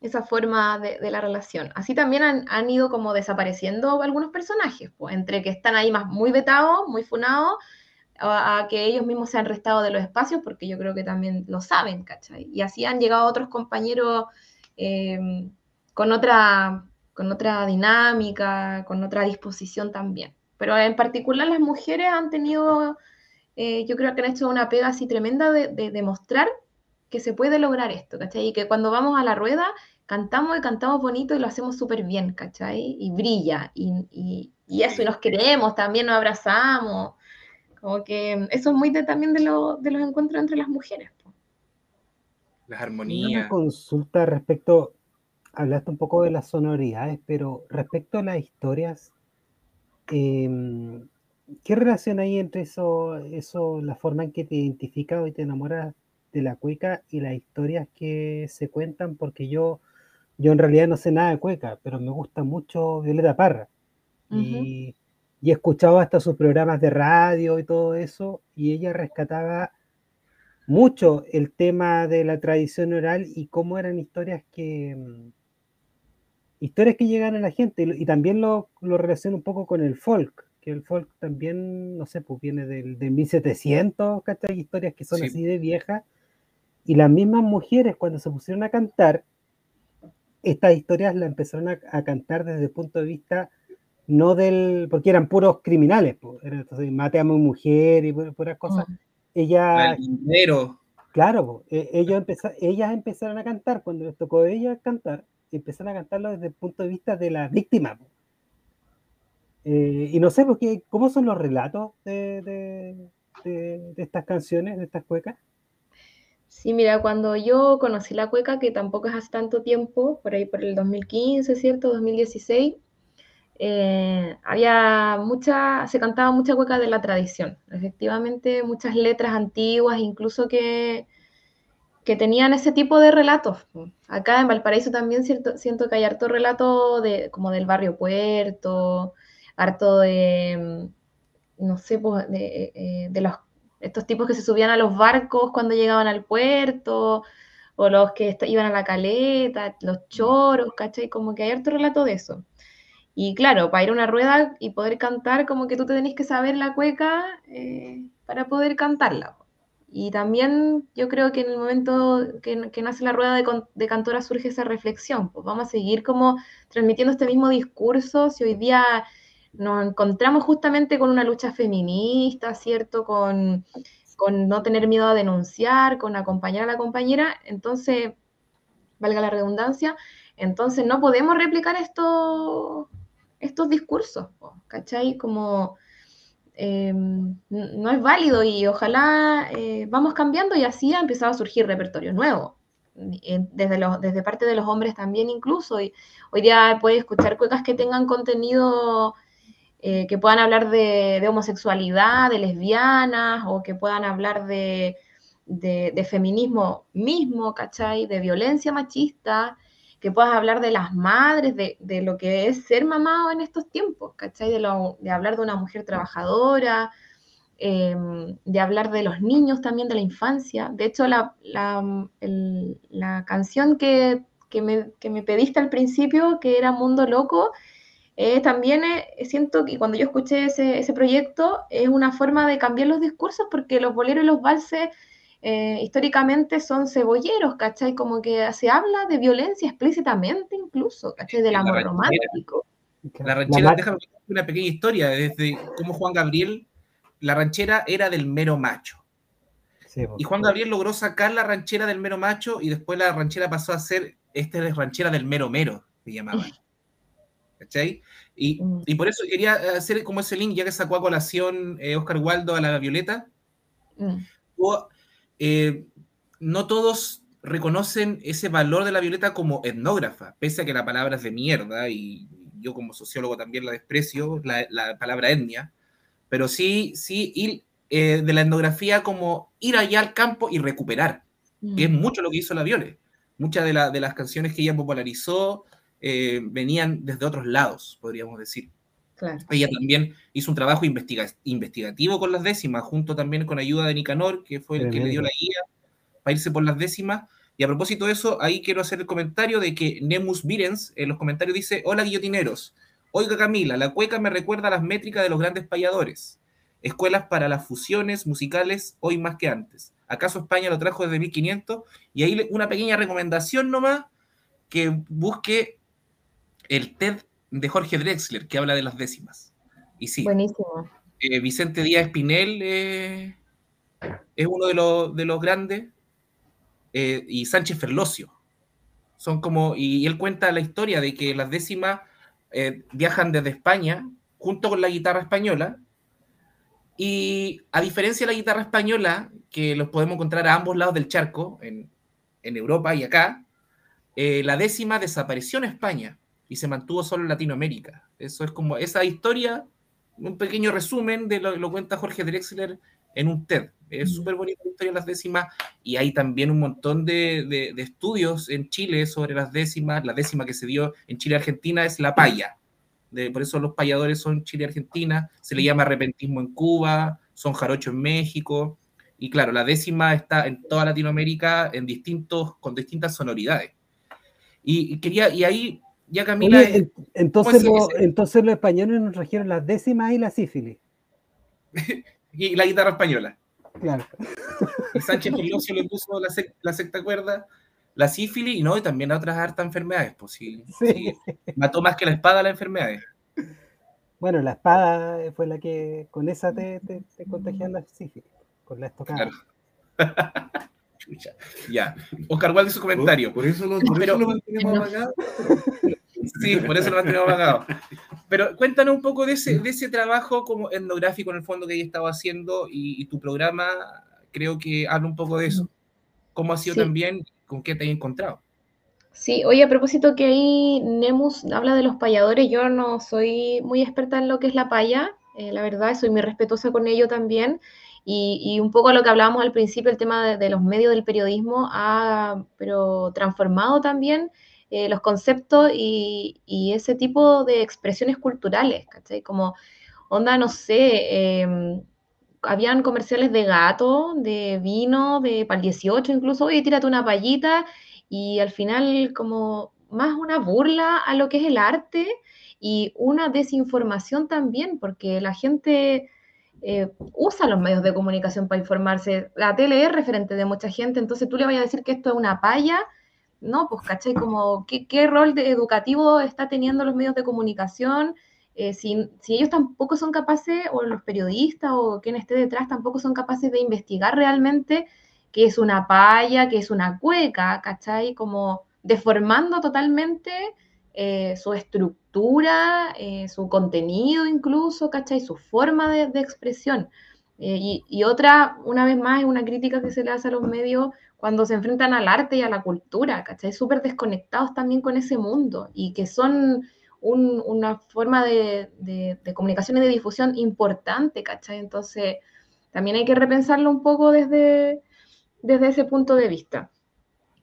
esa forma de, de la relación. Así también han, han, ido como desapareciendo algunos personajes, pues, entre que están ahí más muy vetados, muy funados, a, a, que ellos mismos se han restado de los espacios, porque yo creo que también lo saben, ¿cachai? Y así han llegado otros compañeros eh, con, otra, con otra dinámica, con otra disposición también. Pero en particular las mujeres han tenido, eh, yo creo que han hecho una pega así tremenda de, de demostrar que se puede lograr esto, ¿cachai? Y que cuando vamos a la rueda cantamos y cantamos bonito y lo hacemos súper bien, ¿cachai? Y brilla, y, y, y, eso, y nos queremos, también nos abrazamos. Como que eso es muy de, también de, lo, de, los encuentros entre las mujeres. Las armonías. Una consulta respecto, hablaste un poco de las sonoridades, pero respecto a las historias, eh, ¿qué relación hay entre eso, eso, la forma en que te identificas y te enamoras de la cueca y las historias que se cuentan? Porque yo, yo en realidad no sé nada de cueca, pero me gusta mucho Violeta Parra. Uh -huh. y, y he escuchado hasta sus programas de radio y todo eso, y ella rescataba mucho el tema de la tradición oral y cómo eran historias que mm, historias que llegan a la gente y, y también lo, lo relaciona un poco con el folk que el folk también no sé pues viene del, del 1700 ¿cachai? historias que son sí. así de viejas y las mismas mujeres cuando se pusieron a cantar estas historias las empezaron a, a cantar desde el punto de vista no del, porque eran puros criminales, pues, entonces mate a mi mujer y puras cosas. Mm. Ella, dinero. claro, pues, ellos empezar, ellas empezaron a cantar, cuando les tocó a ellas cantar, empezaron a cantarlo desde el punto de vista de la víctima. Pues. Eh, y no sé, porque, ¿cómo son los relatos de, de, de, de estas canciones, de estas cuecas? Sí, mira, cuando yo conocí la cueca, que tampoco es hace tanto tiempo, por ahí por el 2015, ¿cierto? 2016, eh, había mucha, se cantaba mucha cueca de la tradición, efectivamente muchas letras antiguas, incluso que, que tenían ese tipo de relatos. Acá en Valparaíso también cierto, siento que hay harto relato de, como del barrio puerto, harto de, no sé, pues, de, eh, de los, estos tipos que se subían a los barcos cuando llegaban al puerto, o los que iban a la caleta, los choros, ¿cachai? Como que hay harto relato de eso. Y claro, para ir a una rueda y poder cantar, como que tú te tenés que saber la cueca eh, para poder cantarla. Y también yo creo que en el momento que, nace la rueda de, de, cantora surge esa reflexión, pues vamos a seguir como transmitiendo este mismo discurso, si hoy día nos encontramos justamente con una lucha feminista, ¿cierto? Con, con no tener miedo a denunciar, con acompañar a la compañera, entonces, valga la redundancia, entonces no podemos replicar esto, estos discursos, ¿cachai? Como eh, no es válido y ojalá eh, vamos cambiando y así ha empezado a surgir repertorio nuevo, desde, desde parte de los hombres también incluso. Y hoy día puedes escuchar cuecas que tengan contenido eh, que puedan hablar de, de homosexualidad, de lesbianas, o que puedan hablar de, de- de feminismo mismo, ¿cachai? De violencia machista, que puedas hablar de las madres, de, de lo que es ser mamá en estos tiempos, ¿cachai? De, hablar de una mujer trabajadora, eh, de hablar de los niños también, de la infancia. De hecho, la, la, la canción que, que me, que me pediste al principio, que era Mundo Loco, eh, también eh, siento que cuando yo escuché ese, ese proyecto es una forma de cambiar los discursos porque los boleros y los valses eh, históricamente son cebolleros, ¿cachai? Como que se habla de violencia explícitamente incluso, ¿cachai? Del La amor ranchera. romántico. La ranchera, ma- déjame contar una pequeña historia desde cómo Juan Gabriel, la ranchera era del mero macho. sí, po. Y Juan Gabriel logró sacar la ranchera del mero macho y después la ranchera pasó a ser, esta es ranchera del mero mero, se llamaba. ¿Cachai? Y, Mm. y por eso quería hacer como ese link, ya que sacó a colación eh, Oscar Waldo a la Violeta, Mm, o, eh, no todos reconocen ese valor de la Violeta como etnógrafa, pese a que la palabra es de mierda y yo como sociólogo también la desprecio, la, la palabra etnia, pero sí, sí eh, de la etnografía como ir allá al campo y recuperar, que es mm, mucho lo que hizo la Viole. Muchas de, la- de las canciones que ella popularizó eh, venían desde otros lados, podríamos decir. Claro. Ella también hizo un trabajo investiga- investigativo con las décimas, junto también con ayuda de Nicanor, que fue el que le dio la guía para irse por las décimas. Y a propósito de eso, ahí quiero hacer el comentario de que Nemus Virens en los comentarios dice: Hola guillotineros. Oiga Camila, la cueca me recuerda a las métricas de los grandes payadores. Escuelas para las fusiones musicales hoy más que antes. ¿Acaso España lo trajo desde 1500? Y ahí una pequeña recomendación nomás, que busque el TED de Jorge Drexler, que habla de las décimas. Y sí, Buenísimo. eh, Vicente Díaz Espinel eh, es uno de los, de los grandes, eh, y Sánchez Ferlosio. Son como, y, y él cuenta la historia de que las décimas viajan desde España junto con la guitarra española, y a diferencia de la guitarra española, que los podemos encontrar a ambos lados del charco, en, en Europa y acá, la décima desapareció en España y se mantuvo solo en Latinoamérica. Eso es como esa historia, un pequeño resumen de lo que lo cuenta Jorge Drexler en un TED. Es súper bonita la historia de las décimas y hay también un montón de, de- de estudios en Chile sobre las décimas. La décima que se dio en Chile y Argentina es la paya. De- por eso los payadores son Chile y Argentina. Se le llama repentismo en Cuba, son jarocho en México. Y claro, la décima está en toda Latinoamérica en distintos, con distintas sonoridades. Y, y quería, y ahí ya Camila, Oye, entonces, ¿cómo lo- es los españoles nos trajeron las décimas y la sífilis. y la guitarra española. Claro. Y Sánchez Ferlosio le puso la, sec- la sexta cuerda, la sífilis y no, y también a otras hartas enfermedades. Pues sí, Sí. sí, mató más que la espada las enfermedades. Bueno, la espada fue la que con esa te, te, te contagian la sífilis, con la estocada. Claro. Chucha. Ya. Oscar Walde su comentario. Por, por eso lo, por Pero- eso lo mantenemos apagado. Sí, por eso lo mantenemos apagado. Pero cuéntanos un poco de ese, de ese trabajo como etnográfico en el fondo que ella estaba haciendo y, y tu programa creo que habla un poco de eso. ¿Cómo ha sido Sí. también? ¿Con qué te has encontrado? Sí, oye, a propósito que ahí Nemus habla de los payadores, yo no soy muy experta en lo que es la paya, eh, la verdad, soy muy respetuosa con ello también, y, y un poco lo que hablábamos al principio, el tema de, de los medios del periodismo ha pero transformado también eh, los conceptos y, ese tipo de expresiones culturales, ¿cachai? Como, onda, no sé, em, habían comerciales de gato, de vino, de para el 18 incluso, oye, tírate una payita, y al final como más una burla a lo que es el arte y una desinformación también, porque la gente eh, usa los medios de comunicación para informarse. La tele es referente de mucha gente, entonces tú le vayas a decir que esto es una paya. No, pues, ¿cachai? Como, ¿qué, rol de- educativo está teniendo los medios de comunicación eh, si, si ellos tampoco son capaces, o los periodistas o quien esté detrás, tampoco son capaces de investigar realmente qué es una paya, qué es una cueca, ¿cachai? Como deformando totalmente eh, su estructura, eh, su contenido incluso, ¿cachai? Su forma de, de expresión. Y, y, otra, una vez más, es una crítica que se le hace a los medios cuando se enfrentan al arte y a la cultura, ¿cachai? Súper desconectados también con ese mundo y que son un, una forma de, de, de, comunicación y de difusión importante, ¿cachai? Entonces, también hay que repensarlo un poco desde, desde ese punto de vista.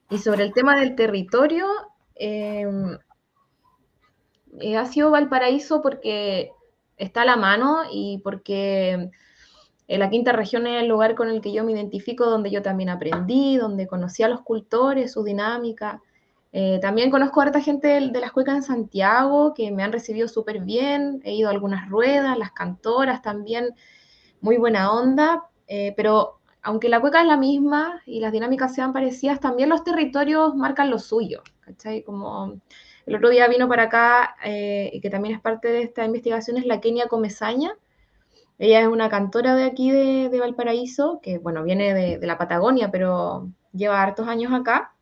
Y sobre el tema del territorio, eh, eh, ha sido Valparaíso porque está a la mano y porque eh, la quinta región es el lugar con el que yo me identifico, donde yo también aprendí, donde conocí a los cultores, su dinámica. Eh, también conozco a harta gente de, de, las cuecas en Santiago que me han recibido súper bien, he ido a algunas ruedas, las cantoras también, muy buena onda, eh, pero aunque la cueca es la misma y las dinámicas sean parecidas, también los territorios marcan lo suyo. Como el otro día vino para acá, y que también es parte de esta investigación, es la Kenia Comezaña. Ella es una cantora de aquí de, de Valparaíso, que bueno, viene de, de, la Patagonia, pero lleva hartos años acá.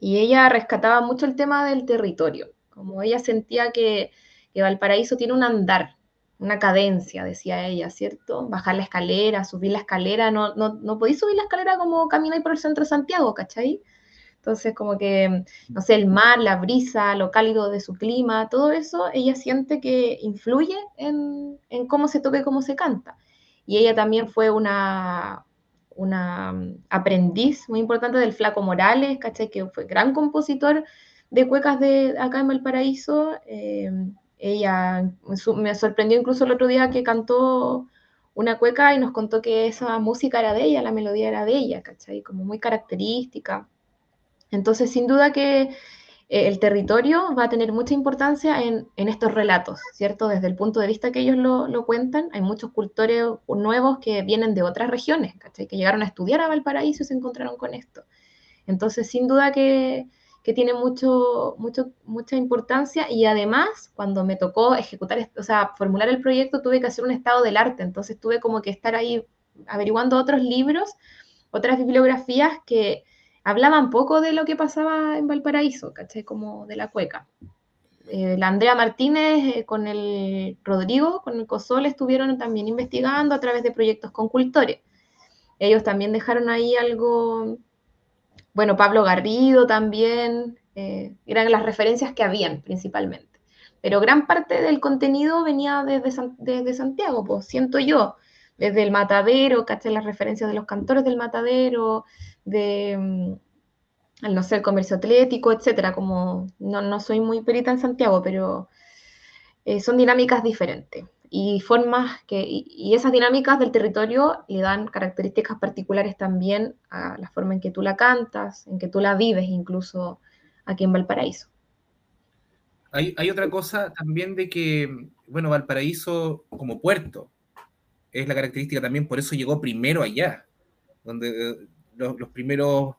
Y ella rescataba mucho el tema del territorio, como ella sentía que, que Valparaíso tiene un andar, una cadencia, decía ella, ¿cierto? Bajar la escalera, subir la escalera, no, no, no podéis subir la escalera como camináis por el centro de Santiago, ¿cachai? Entonces, como que, no sé, el mar, la brisa, lo cálido de su clima, todo eso, ella siente que influye en, en cómo se toca y cómo se canta. Y ella también fue una, una aprendiz muy importante del Flaco Morales, ¿cachai? Que fue gran compositor de cuecas de acá en Valparaíso. Eh, ella me sorprendió incluso el otro día que cantó una cueca y nos contó que esa música era de ella, la melodía era de ella, ¿cachai? Como muy característica. Entonces, sin duda que eh, el territorio va a tener mucha importancia en, en, estos relatos, ¿cierto? Desde el punto de vista que ellos lo, lo, cuentan, hay muchos cultores nuevos que vienen de otras regiones, ¿cachai? Que llegaron a estudiar a Valparaíso y se encontraron con esto. Entonces, sin duda que, que tiene mucho, mucho, mucha importancia y además, cuando me tocó ejecutar, o sea, formular el proyecto, tuve que hacer un estado del arte, entonces tuve como que estar ahí averiguando otros libros, otras bibliografías que hablaban poco de lo que pasaba en Valparaíso, ¿cachai? Como de la cueca. Eh, la Andrea Martínez eh, con el Rodrigo, con el COSOL, estuvieron también investigando a través de proyectos con cultores. Ellos también dejaron ahí algo, bueno, Pablo Garrido también, eh, eran las referencias que habían principalmente. Pero gran parte del contenido venía desde, desde Santiago, pues siento yo, desde el matadero, ¿cachai? Las referencias de los cantores del matadero, de, mm, no sé, el comercio atlético, etcétera, como no, no soy muy perita en Santiago, pero eh, son dinámicas diferentes y formas que, y, esas dinámicas del territorio le dan características particulares también a la forma en que tú la cantas, en que tú la vives incluso aquí en Valparaíso. Hay, hay otra cosa también de que, bueno, Valparaíso como puerto es la característica también, por eso llegó primero allá, donde los, los, primeros,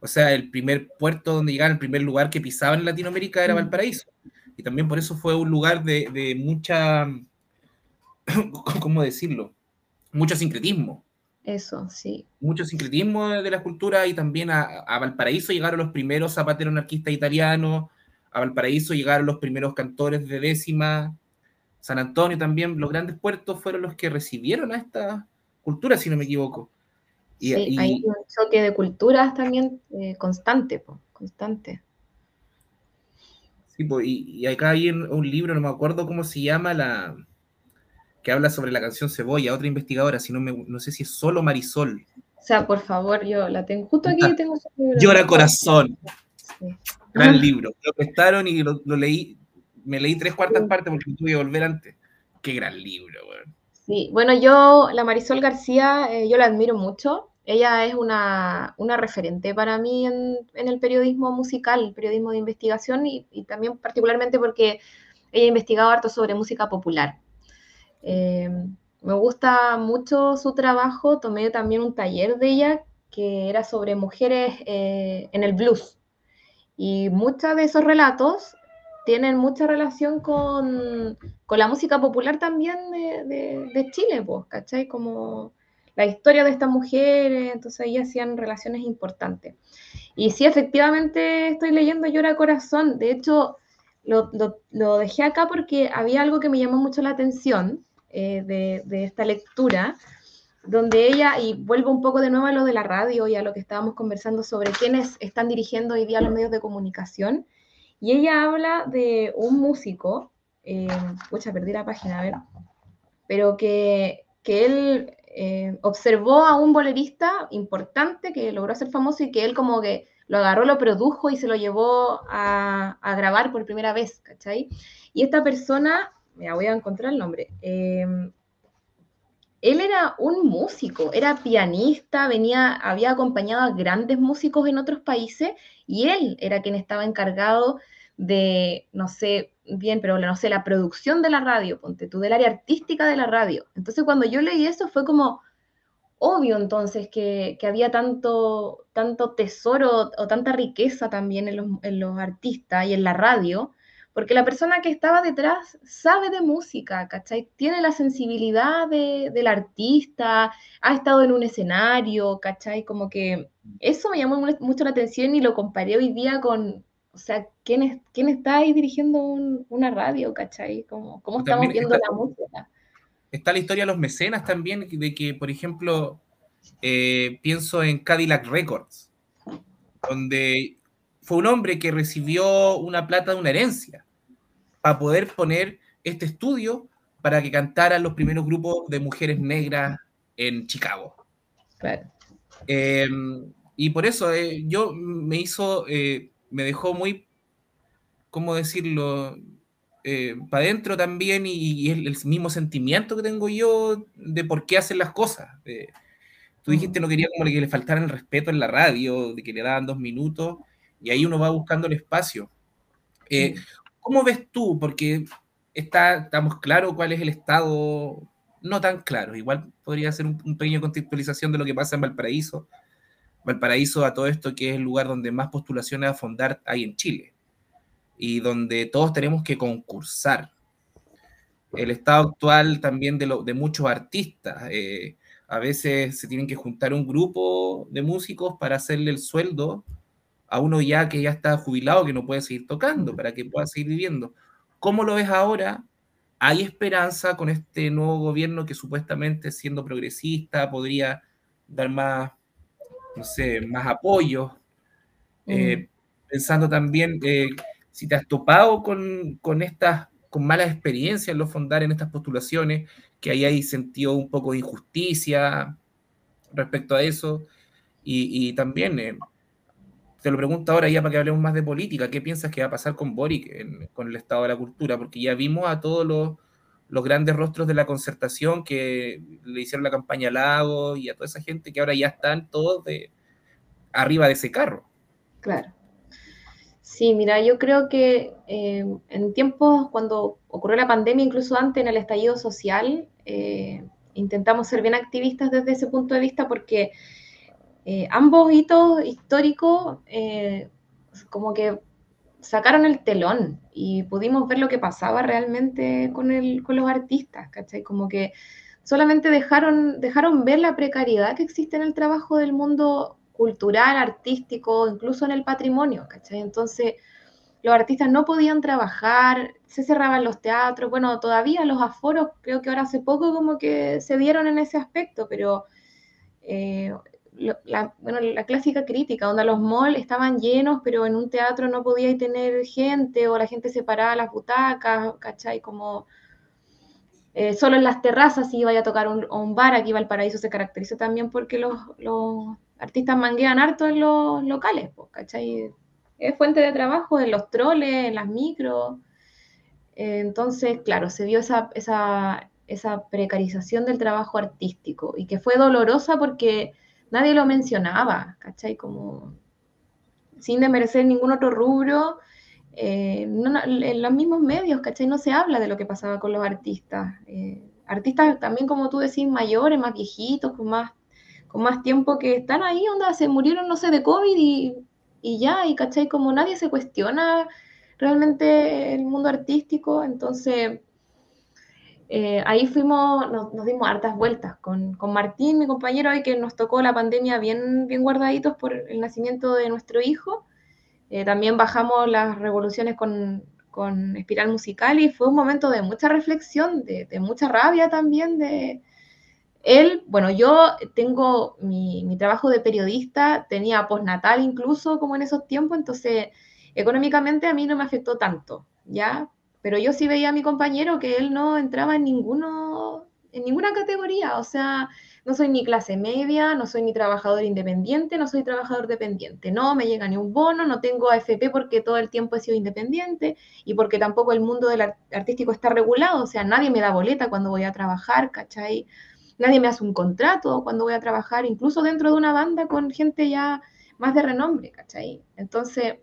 o sea, el primer puerto donde llegaban, el primer lugar que pisaban en Latinoamérica era Valparaíso. Y también por eso fue un lugar de, de mucha, ¿cómo decirlo? Mucho sincretismo. Eso, sí. Mucho sincretismo de la cultura y también a, a Valparaíso llegaron los primeros zapateros anarquistas italianos, a Valparaíso llegaron los primeros cantores de décima, San Antonio también, los grandes puertos fueron los que recibieron a esta cultura, si no me equivoco. Y, sí, y, hay un choque de culturas también eh, constante, po, constante. Sí, po, y, y, acá hay un, libro, no me acuerdo cómo se llama, la que habla sobre la canción Cebolla, otra investigadora, si no, me, no sé si es solo Marisol. O sea, por favor, yo la tengo, justo aquí ah, tengo su libro. Llora Corazón. Sí. Gran libro. Lo prestaron y lo, lo, leí, me leí tres cuartas sí. partes porque tuve que volver antes. Qué gran libro, weón. Sí, bueno, yo, la Marisol García, eh, yo la admiro mucho. Ella es una, una referente para mí en, en, el periodismo musical, el periodismo de investigación y, y, también particularmente porque ella ha investigado harto sobre música popular. Eh, me gusta mucho su trabajo, tomé también un taller de ella que era sobre mujeres eh, en el blues. Y muchos de esos relatos tienen mucha relación con, con la música popular también de, de, Chile, pues, ¿cachai? Como la historia de estas mujeres, entonces ahí hacían relaciones importantes. Y sí, efectivamente estoy leyendo Llora Corazón, de hecho lo, lo, lo dejé acá porque había algo que me llamó mucho la atención eh, de, de, esta lectura, donde ella, y vuelvo un poco de nuevo a lo de la radio y a lo que estábamos conversando sobre quiénes están dirigiendo hoy día los medios de comunicación, y ella habla de un músico, eh, pucha, perdí la página, a ver, pero que, que él eh, observó a un bolerista importante que logró ser famoso y que él como que lo agarró, lo produjo y se lo llevó a, grabar por primera vez, ¿cachai? Y esta persona, me voy a encontrar el nombre, eh, él era un músico, era pianista, venía, había acompañado a grandes músicos en otros países y él era quien estaba encargado de, no sé bien, pero no sé, la producción de la radio, ponte tú, del área artística de la radio. Entonces cuando yo leí eso fue como obvio entonces que, había tanto, tanto tesoro o tanta riqueza también en los artistas y en la radio, porque la persona que estaba detrás sabe de música, ¿cachai? Tiene la sensibilidad de, del artista, ha estado en un escenario, ¿cachai? Como que eso me llamó mucho la atención y lo comparé hoy día con, o sea, ¿quién, es, quién está ahí dirigiendo un, una radio, ¿cachai? ¿Cómo, cómo estamos viendo está, la música? Está la historia de los mecenas también, de que, por ejemplo, eh, pienso en Cadillac Records, donde fue un hombre que recibió una plata de una herencia para poder poner este estudio para que cantaran los primeros grupos de mujeres negras en Chicago. Claro. Eh, y por eso eh, yo me hizo eh, me dejó muy, ¿cómo decirlo? Eh, para adentro también y, y, el mismo sentimiento que tengo yo de por qué hacen las cosas. Tú dijiste no quería como que le faltara el respeto en la radio, de que le daban dos minutos y ahí uno va buscando el espacio. Eh, ¿Cómo ves tú? Porque está, estamos claros cuál es el estado, no tan claro, igual podría ser un, un pequeño contextualización de lo que pasa en Valparaíso, Valparaíso a todo esto que es el lugar donde más postulaciones a fondar hay en Chile y donde todos tenemos que concursar. El estado actual también de, lo, de muchos artistas. Eh, a veces se tienen que juntar un grupo de músicos para hacerle el sueldo a uno ya que ya está jubilado, que no puede seguir tocando, para que pueda seguir viviendo. ¿Cómo lo ves ahora? ¿Hay esperanza con este nuevo gobierno que supuestamente siendo progresista podría dar más no sé, más apoyo. Eh, pensando también eh, si te has topado con, con estas, con malas experiencias en los fondar en estas postulaciones, que ahí hay sentido un poco de injusticia respecto a eso. Y, y también, eh, te lo pregunto ahora ya para que hablemos más de política, ¿qué piensas que va a pasar con Boric, con el estado de la cultura? Porque ya vimos a todos los, los grandes rostros de la concertación que le hicieron la campaña a Lago y a toda esa gente que ahora ya están todos de, arriba de ese carro. Claro. Sí, mira, yo creo que eh, en tiempos cuando ocurrió la pandemia, incluso antes en el estallido social, eh, intentamos ser bien activistas desde ese punto de vista porque eh, ambos hitos históricos como que sacaron el telón y pudimos ver lo que pasaba realmente con, los artistas, ¿cachai? Como que solamente dejaron, dejaron ver la precariedad que existe en el trabajo del mundo cultural, artístico, incluso en el patrimonio, ¿cachai? Entonces, los artistas no podían trabajar, se cerraban los teatros, bueno, todavía los aforos, creo que ahora hace poco como que se dieron en ese aspecto, pero eh, la, bueno, la clásica crítica, donde los malls estaban llenos, pero en un teatro no podía tener gente, o la gente se paraba las butacas, ¿cachai? Como eh, solo en las terrazas iba a tocar un, bar, aquí Valparaíso se caracteriza también porque los, los artistas manguean harto en los locales, ¿cachai? Es fuente de trabajo en los troles, en las micros. Eh, entonces, claro, se vio esa, esa, esa precarización del trabajo artístico y que fue dolorosa porque nadie lo mencionaba, ¿cachai? Como sin desmerecer ningún otro rubro, eh, en los mismos medios, ¿cachai? No se habla de lo que pasaba con los artistas. Eh, artistas también, como tú decís, mayores, más viejitos, con más, con más tiempo que están ahí, onda, se murieron, no sé, de COVID y, y ya, y ¿cachai? Como nadie se cuestiona realmente el mundo artístico, entonces eh, ahí fuimos, nos, nos, dimos hartas vueltas con, con, Martín, mi compañero, hoy que nos tocó la pandemia bien, bien guardaditos por el nacimiento de nuestro hijo. Eh, también bajamos las revoluciones con, con, Espiral Musical y fue un momento de mucha reflexión, de, de mucha rabia también, de, él, bueno, yo tengo mi, mi, trabajo de periodista, tenía postnatal incluso como en esos tiempos, entonces económicamente a mí no me afectó tanto, ¿ya? Pero yo sí veía a mi compañero que él no entraba en ninguno, en ninguna categoría, o sea, no soy ni clase media, no soy ni trabajador independiente, no soy trabajador dependiente, no me llega ni un bono, no tengo AFP porque todo el tiempo he sido independiente y porque tampoco el mundo del artístico está regulado, o sea, nadie me da boleta cuando voy a trabajar, ¿cachai? Nadie me hace un contrato cuando voy a trabajar, incluso dentro de una banda con gente ya más de renombre, ¿cachai? Entonces,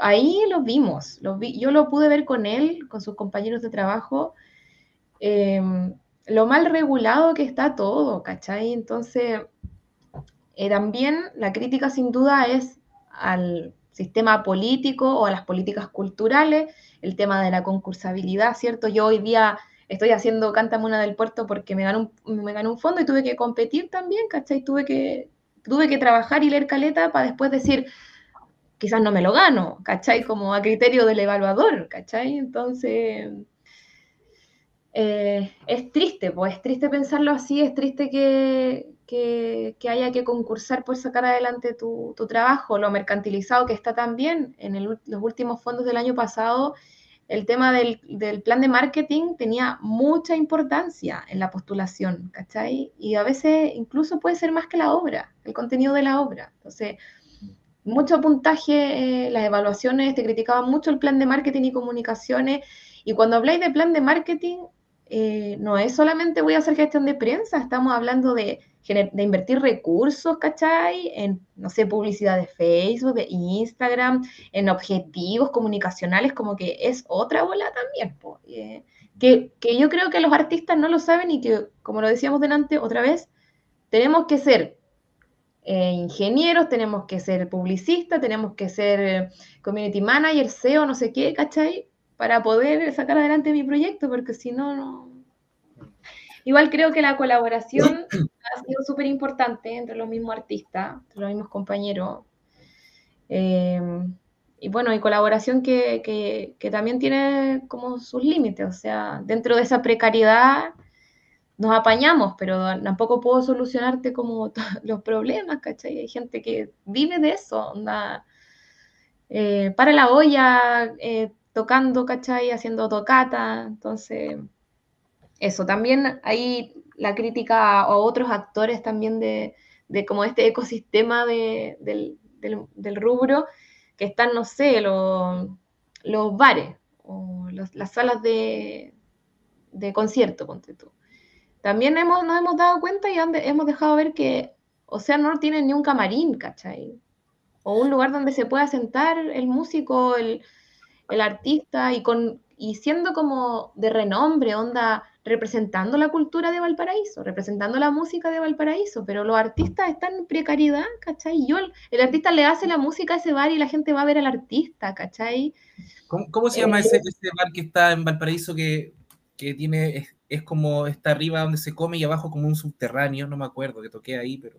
ahí lo vimos, yo lo pude ver con él, con sus compañeros de trabajo, eh, lo mal regulado que está todo, ¿cachai? Entonces, eh, también la crítica sin duda es al sistema político o a las políticas culturales, el tema de la concursabilidad, ¿cierto? Yo hoy día estoy haciendo Cántame una del puerto porque me ganó, un, me un fondo y tuve que competir también, ¿cachai? Tuve que, tuve que trabajar y leer caleta para después decir, quizás no me lo gano, ¿cachai? Como a criterio del evaluador, ¿cachai? Entonces, eh, es triste, pues es triste pensarlo así, es triste que, que, haya que concursar por sacar adelante tu, tu, trabajo, lo mercantilizado que está también en los últimos fondos del año pasado. El tema del, del, plan de marketing tenía mucha importancia en la postulación, ¿cachai? Y a veces incluso puede ser más que la obra, el contenido de la obra. Entonces, mucho puntaje, eh, las evaluaciones, te criticaban mucho el plan de marketing y comunicaciones, y cuando habláis de plan de marketing, eh, no es solamente voy a hacer gestión de prensa, estamos hablando de, de, invertir recursos, ¿cachai? En, no sé, publicidad de Facebook, de Instagram, en objetivos comunicacionales, como que es otra bola también, po, eh, que, que yo creo que los artistas no lo saben y que, como lo decíamos delante otra vez, tenemos que ser eh, ingenieros, tenemos que ser publicistas, tenemos que ser eh, community manager, SEO, no sé qué, ¿cachai? Para poder sacar adelante mi proyecto, porque si no, no. Igual creo que la colaboración ha sido súper importante entre los mismos artistas, entre los mismos compañeros. Eh, y bueno, y colaboración que, que, que también tiene como sus límites, o sea, dentro de esa precariedad nos apañamos, pero tampoco puedo solucionarte como los problemas, ¿cachai? Hay gente que vive de eso, onda, eh, para la olla, eh, tocando, ¿cachai? Haciendo tocata, entonces, eso, también hay la crítica a otros actores también de, de como este ecosistema de, del, rubro, que están, no sé, los, bares o las salas de, de concierto, ponte tú también hemos, nos hemos dado cuenta y hemos dejado ver que, o sea, no tiene ni un camarín, ¿cachai? O un lugar donde se pueda sentar el músico, el, el artista, y, con, y siendo como de renombre, onda, representando la cultura de Valparaíso, representando la música de Valparaíso, pero los artistas están en precariedad, ¿cachai? Yo, el artista le hace la música a ese bar y la gente va a ver al artista, ¿cachai? ¿Cómo, cómo se llama eh, ese, ese, bar que está en Valparaíso que, que tiene es como está arriba donde se come y abajo como un subterráneo, no me acuerdo que toqué ahí, pero.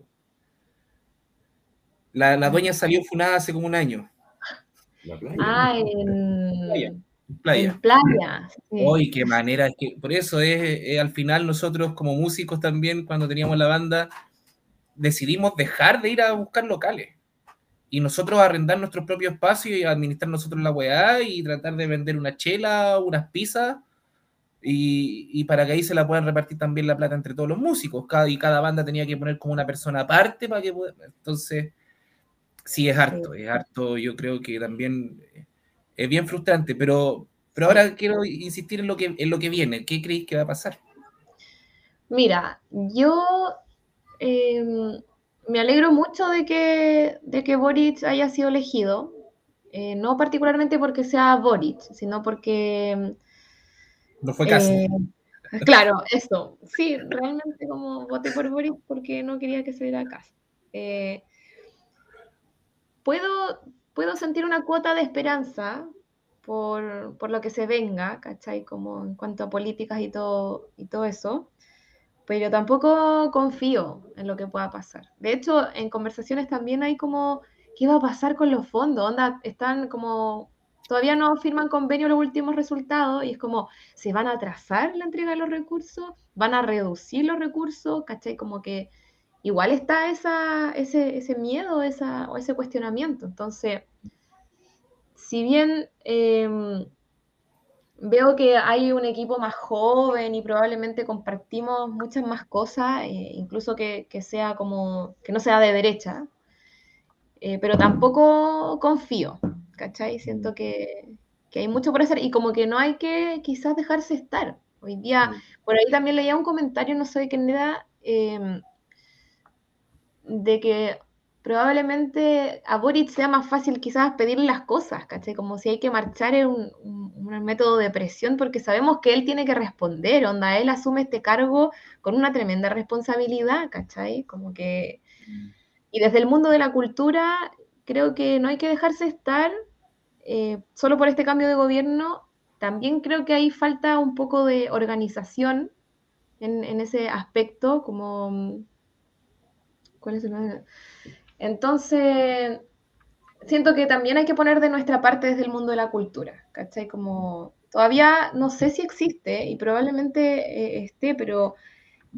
La, la dueña salió funada hace como un año. La playa. Ah, en playa. Playa. En playa. Sí. Hoy, qué manera, es que por eso es, es, al final nosotros como músicos también, cuando teníamos la banda, decidimos dejar de ir a buscar locales. Y nosotros arrendar nuestro propio espacio y administrar nosotros la weá y tratar de vender una chela, unas pizzas y, y, para que ahí se la puedan repartir también la plata entre todos los músicos. Cada, y cada banda tenía que poner como una persona aparte para que Entonces, sí, es harto, es harto. Yo creo que también es bien frustrante, pero, pero ahora quiero insistir en lo, que, en lo que viene. ¿Qué creéis que va a pasar? Mira, yo eh, me alegro mucho de que, de que Boric haya sido elegido. Eh, no particularmente porque sea Boric, sino porque no fue casi. Eh, claro, eso. Sí, realmente como voté por Boris porque no quería que se diera caso. Eh, puedo, puedo sentir una cuota de esperanza por, por lo que se venga, ¿cachai? Como en cuanto a políticas y todo, y todo eso, pero tampoco confío en lo que pueda pasar. De hecho, en conversaciones también hay como, ¿qué va a pasar con los fondos? Onda, están como, todavía no firman convenio los últimos resultados y es como, ¿se van a atrasar la entrega de los recursos? ¿Van a reducir los recursos? ¿Cachai? Como que igual está ese, ese miedo o ese cuestionamiento. Entonces, si bien em, veo que hay un equipo más joven y probablemente compartimos muchas más cosas, eh, incluso que, que, sea como, que no sea de derecha, eh, pero tampoco confío, ¿cachai? Siento que, que, hay mucho por hacer y como que no hay que quizás dejarse estar. Hoy día, por ahí también leía un comentario, no sé de quién era, eh, de que probablemente a Boric sea más fácil quizás pedirle las cosas, ¿cachai? Como si hay que marchar en un, un, un, método de presión, porque sabemos que él tiene que responder, onda, él asume este cargo con una tremenda responsabilidad, ¿cachai? Como que... Y desde el mundo de la cultura, creo que no hay que dejarse estar eh, solo por este cambio de gobierno. También creo que ahí falta un poco de organización en, ese aspecto, como... ¿Cuál es el nombre? Entonces, siento que también hay que poner de nuestra parte desde el mundo de la cultura, ¿cachai? Como todavía no sé si existe y probablemente eh, esté, pero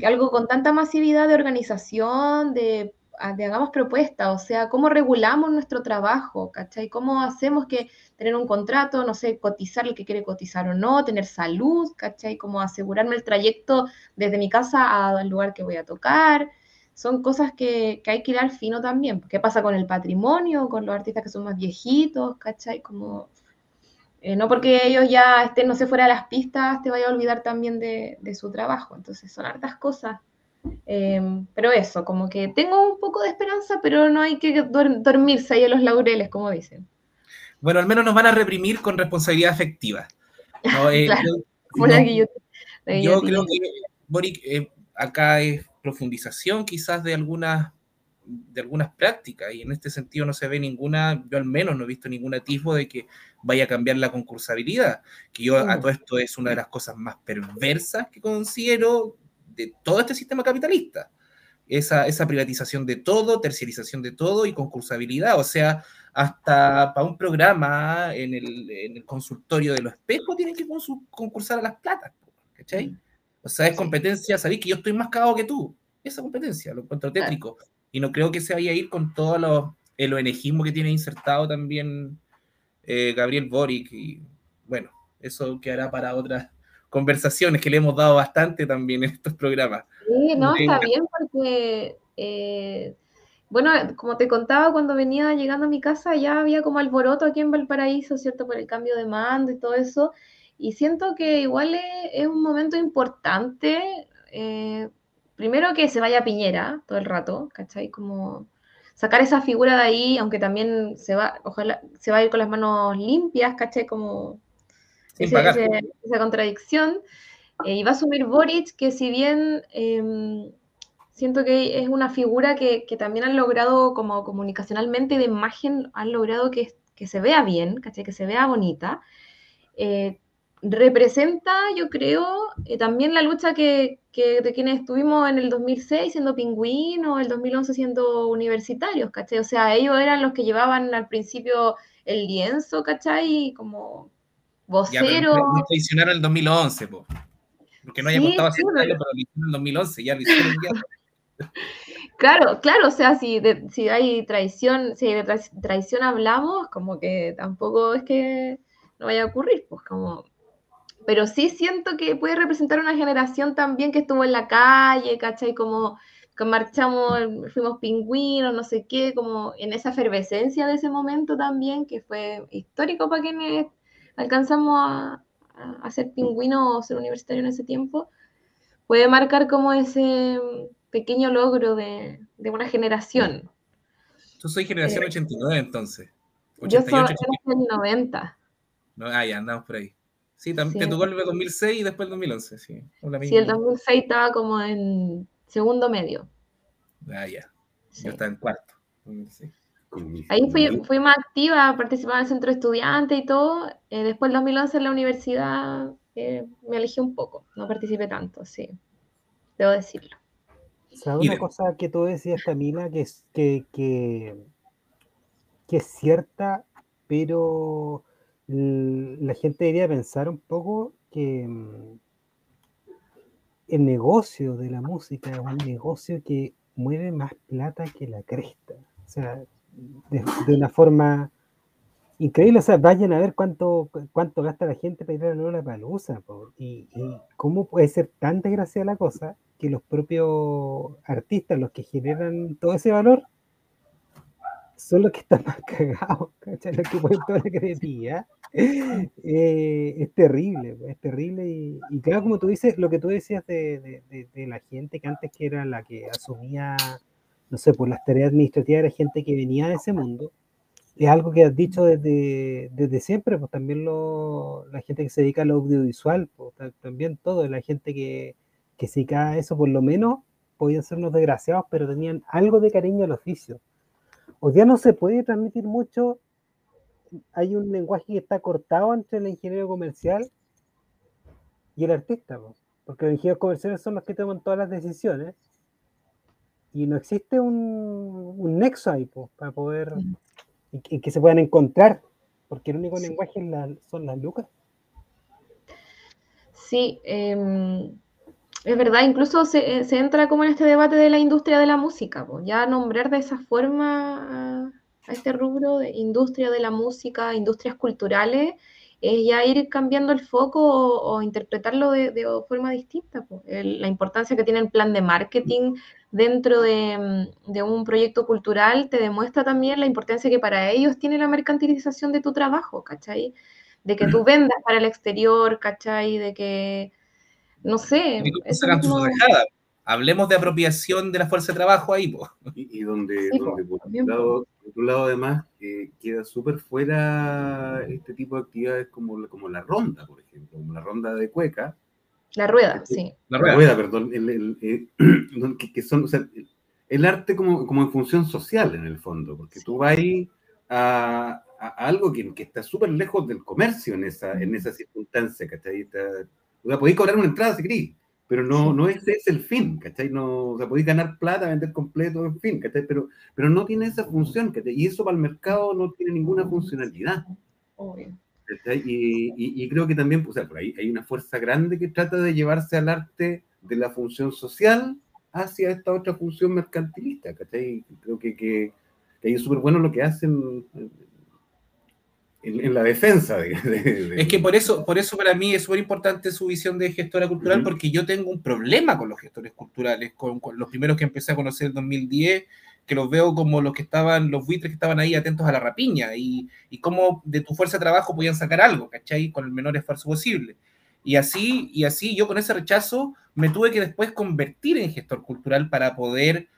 algo con tanta masividad de organización, de, de, hagamos propuestas, o sea, cómo regulamos nuestro trabajo, ¿cachai? ¿Cómo hacemos que tener un contrato, no sé, cotizar el que quiere cotizar o no, tener salud, ¿cachai? Cómo asegurarme el trayecto desde mi casa al lugar que voy a tocar, son cosas que, que, hay que ir al fino también. ¿Qué pasa con el patrimonio, con los artistas que son más viejitos, ¿cachai? Como, eh, no porque ellos ya estén, no sé, fuera de las pistas, te vaya a olvidar también de, de su trabajo. Entonces, son hartas cosas. Eh, pero eso, como que tengo un poco de esperanza, pero no hay que dor dormirse ahí en los laureles, como dicen. Bueno, al menos nos van a reprimir con responsabilidad afectiva. ¿no? Eh, claro, yo, como no, la guillotina. yo creo que, Boric, eh, acá es profundización quizás de algunas de algunas prácticas y en este sentido no se ve ninguna, yo al menos no he visto ningún atisbo de que vaya a cambiar la concursabilidad, que yo a todo esto es una de las cosas más perversas que considero de todo este sistema capitalista. Esa, esa privatización de todo, terciarización de todo y concursabilidad, o sea, hasta para un programa en el, en el consultorio de los espejos tienen que concursar a las platas, ¿cachai? O sea, es competencia, sabéis que yo estoy más cagado que tú. Esa competencia, lo encuentro tétrico. Y no creo que se vaya a ir con todo lo, el ONGismo que tiene insertado también eh, Gabriel Boric. Y bueno, eso quedará para otras conversaciones que le hemos dado bastante también en estos programas. Sí, no, está bien porque, eh, bueno, como te contaba, cuando venía llegando a mi casa ya había como alboroto aquí en Valparaíso, ¿cierto? Por el cambio de mando y todo eso. Y siento que igual es, es un momento importante, eh, primero que se vaya Piñera todo el rato, ¿cachai? Como sacar esa figura de ahí, aunque también se va, ojalá, se va a ir con las manos limpias, ¿cachai? Como esa contradicción. Eh, y va a asumir Boric, que si bien eh, siento que es una figura que, que, también han logrado como comunicacionalmente de imagen, han logrado que, que se vea bien, ¿cachai? Que se vea bonita. Eh, representa, yo creo, eh, también la lucha que, que, de quienes estuvimos en el 2006 siendo pingüino, el 2011 siendo universitarios, ¿cachai? O sea, ellos eran los que llevaban al principio el lienzo, ¿cachai? Como vocero. Ya, traicionaron el 2011, po. porque no haya sí, costado sí, pero lo hicieron en el 2011, ya lo hicieron ya. Claro, claro, o sea, si, de, si hay traición, si de traición hablamos, como que tampoco es que no vaya a ocurrir, pues como pero sí siento que puede representar una generación también que estuvo en la calle, ¿cachai? Como que marchamos, fuimos pingüinos, no sé qué, como en esa efervescencia de ese momento también, que fue histórico para quienes alcanzamos a, a ser pingüinos o ser universitarios en ese tiempo, puede marcar como ese pequeño logro de, de una generación. Tú soy generación eh, 89 entonces. 88, yo soy del 90. No, ah, ya andamos por ahí. Sí, también sí. te tocó el 2006 y después el 2011, sí. Sí, el 2006 estaba como en segundo medio. Ah, ya. Sí. Yo estaba en cuarto. 2006. Ahí fui, más activa, participaba en el centro de estudiantes y todo. Eh, después, en 2011, en la universidad, eh, me alejé un poco. No participé tanto, sí. Debo decirlo. ¿Sabes una cosa que tú decías, Camila, que es, que, que, que es cierta, pero la gente debería pensar un poco que mm, el negocio de la música es un negocio que mueve más plata que la cresta. O sea, de, una forma increíble. O sea, vayan a ver cuánto, cuánto gasta la gente para ir a la Palusa. Y, y cómo puede ser tan desgraciada la cosa que los propios artistas, los que generan todo ese valor, son los que están más cagados, ¿cachai? Eh, es terrible, es terrible. Y, y claro, como tú dices, lo que tú decías de, de- de- de la gente que antes que era la que asumía, no sé, por las tareas administrativas, era gente que venía de ese mundo. Es algo que has dicho desde, desde siempre, pues también lo, la gente que se dedica al audiovisual, pues, ta- también todo, la gente que, que se dedica a eso, por lo menos, podían ser unos desgraciados, pero tenían algo de cariño al oficio. Hoy día no se puede transmitir mucho, hay un lenguaje que está cortado entre el ingeniero comercial y el artista, po, porque los ingenieros comerciales son los que toman todas las decisiones y no existe un, un nexo ahí po, para poder y que, y que se puedan encontrar, porque el único Sí. lenguaje es la- son las lucas. Sí, em, es verdad, incluso se, eh, se entra como en este debate de la industria de la música, po. Ya nombrar de esa forma a, a este rubro de industria de la música, industrias culturales, es ya ir cambiando el foco o, o interpretarlo de, de forma distinta. El- la importancia que tiene el plan de marketing dentro de, mm, de un proyecto cultural te demuestra también la importancia que para ellos tiene la mercantilización de tu trabajo, ¿cachai? De que tú vendas para el exterior, ¿cachai? De que, no sé, mismo-. Hablemos de apropiación de la fuerza de trabajo ahí, po. Y, y donde, Sí, donde po, por, otro lado, por otro lado, además, eh, queda súper fuera este tipo de actividades como, la- como la ronda, por ejemplo, como la ronda de cueca, la rueda, sí. La la rueda. perdón, el- el, eh, don- que, que son, o sea, el, el arte como, como en función social en el fondo, porque tú vas ahí a, a algo que, que está súper lejos del comercio en esa, en esa circunstancia, ¿cachai? Está- o sea, podéis cobrar una entrada si querís, pero no, no ese es el fin, ¿cachai? No, o sea, podéis ganar plata, vender completo, en fin, ¿cachai? Pero, pero no tiene esa función, ¿cachai? Y eso para el mercado no tiene ninguna funcionalidad. Obvio. ¿cachai? Y, y- y creo que también, o sea, por ahí hay una fuerza grande que trata de llevarse al arte de la función social hacia esta otra función mercantilista, ¿cachai? Creo que, que, que ahí es súper bueno lo que hacen en, en la defensa. de- de- de- Es que por eso, por eso para mí es súper importante su visión de gestora cultural, Ujú. porque yo tengo un problema con los gestores culturales, con, con los primeros que empecé a conocer en 2010, que los veo como los que estaban, los buitres que estaban ahí atentos a la rapiña, y, y cómo de tu fuerza de trabajo podían sacar algo, ¿cachai? Con el menor esfuerzo posible. Y así, y así yo con ese rechazo me tuve que después convertir en gestor cultural para poder...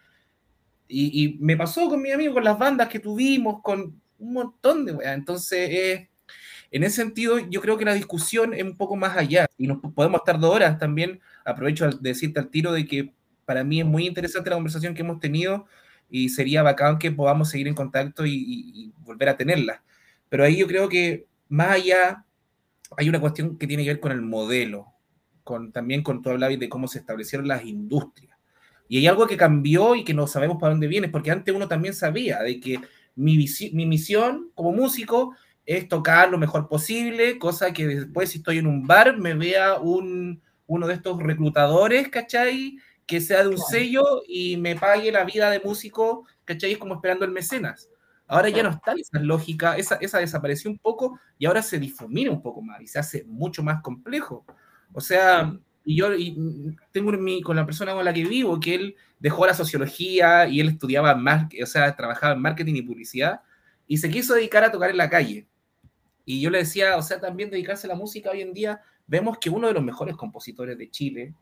Y, y me pasó con mi amigo, con las bandas que tuvimos, con un montón de... weas. Entonces, eh, en ese sentido, yo creo que la discusión es un poco más allá y nos podemos estar dos horas también. Aprovecho de decirte al tiro de que para mí es muy interesante la conversación que hemos tenido y sería bacán que podamos seguir en contacto y, y- y volver a tenerla. Pero ahí yo creo que más allá hay una cuestión que tiene que ver con el modelo, con, también con tu hablabas de cómo se establecieron las industrias. Y hay algo que cambió y que no sabemos para dónde viene, porque antes uno también sabía de que mi, misión como músico es tocar lo mejor posible, cosa que después si estoy en un bar me vea un, uno de estos reclutadores, ¿cachai? Que sea de un Claro. sello y me pague la vida de músico, ¿cachai? Es como esperando el mecenas. Ahora ya no está esa lógica, esa, esa desapareció un poco y ahora se difumina un poco más y se hace mucho más complejo. O sea, y yo y mm, tengo en mi- con la persona con la que vivo que él dejó la sociología y él estudiaba más, o sea, trabajaba en marketing y publicidad y se quiso dedicar a tocar en la calle. Y yo le decía, o sea, también dedicarse a la música hoy en día, vemos que uno de los mejores compositores de Chile,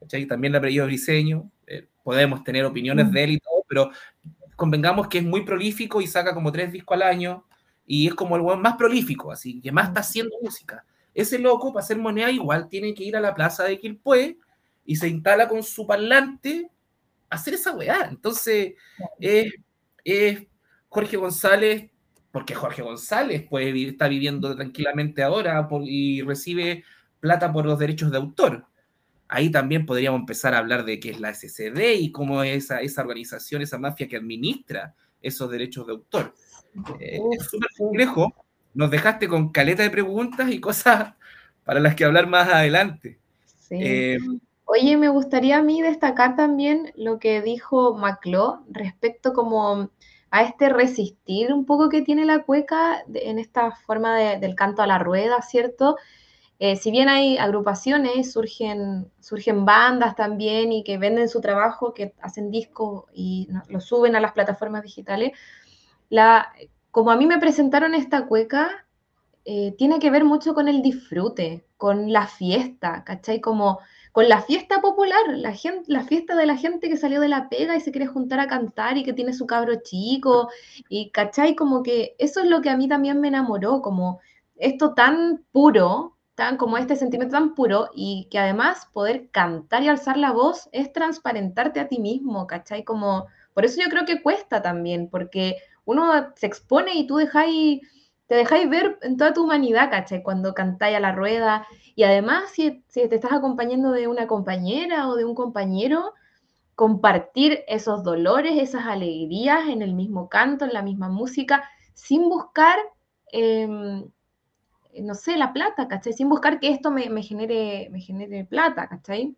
¿cachai? también le apellido Briseño, eh, podemos tener opiniones de él y todo, pero convengamos que es muy prolífico y saca como tres discos al año y es como el weón más prolífico, así que más está haciendo música. Ese loco, para hacer moneda, igual tiene que ir a la plaza de Quilpué y se instala con su parlante a hacer esa weá. Entonces, es, es Jorge González, porque Jorge González pues, está viviendo tranquilamente ahora y recibe plata por los derechos de autor. Ahí también podríamos empezar a hablar de qué es la SCD y cómo es esa, esa organización, esa mafia que administra esos derechos de autor. Eh, es súper complejo. Nos dejaste con caleta de preguntas y cosas para las que hablar más adelante. Sí. Eh, Oye, me gustaría a mí destacar también lo que dijo Macló respecto como a este resistir un poco que tiene la cueca en esta forma del canto a la rueda, ¿cierto? Eh, si bien hay agrupaciones, surgen, surgen bandas también y que venden su trabajo, que hacen discos y lo suben a las plataformas digitales, la, como a mí me presentaron esta cueca, eh, tiene que ver mucho con el disfrute, con la fiesta, ¿cachai? Como con la fiesta popular, la, gente, la fiesta de la gente que salió de la pega y se quiere juntar a cantar y que tiene su cabro chico, y ¿cachai? Como que eso es lo que a mí también me enamoró, como esto tan puro, tan como este sentimiento tan puro, y que además poder cantar y alzar la voz es transparentarte a ti mismo, ¿cachai? Como, por eso yo creo que cuesta también, porque uno se expone y tú dejáis te dejáis ver en toda tu humanidad, ¿cachai? Cuando cantáis a la rueda. Y además, si, te estás acompañando de una compañera o de un compañero, compartir esos dolores, esas alegrías en el mismo canto, en la misma música, sin buscar, em, no sé, la plata, ¿cachai? Sin buscar que esto me, genere, me genere plata, ¿cachai?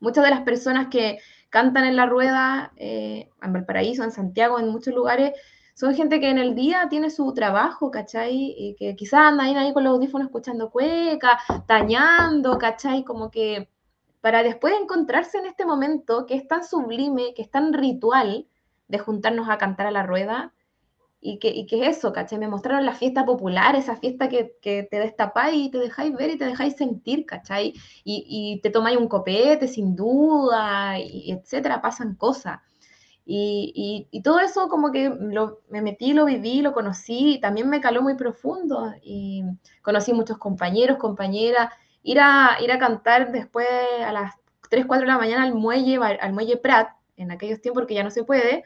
Muchas de las personas que cantan en la rueda, eh, en Valparaíso, en Santiago, en muchos lugares, son gente que en el día tiene su trabajo, ¿cachai? Y que quizás andan ahí con los audífonos escuchando cueca, tañando, ¿cachai? Como que para después encontrarse en este momento que es tan sublime, que es tan ritual de juntarnos a cantar a la rueda, y que, y que eso, ¿cachai? Me mostraron la fiesta popular, esa fiesta que, que te destapáis y te dejáis ver y te dejáis sentir, ¿cachai? Y, y te tomáis un copete sin duda, y etcétera, pasan cosas. Y, y, todo eso como que lo, me metí, lo viví, lo conocí, y también me caló muy profundo y conocí muchos compañeros, compañeras, ir a, ir a cantar después a las 3, 4 de la mañana al muelle, al muelle Prat, en aquellos tiempos porque ya no se puede,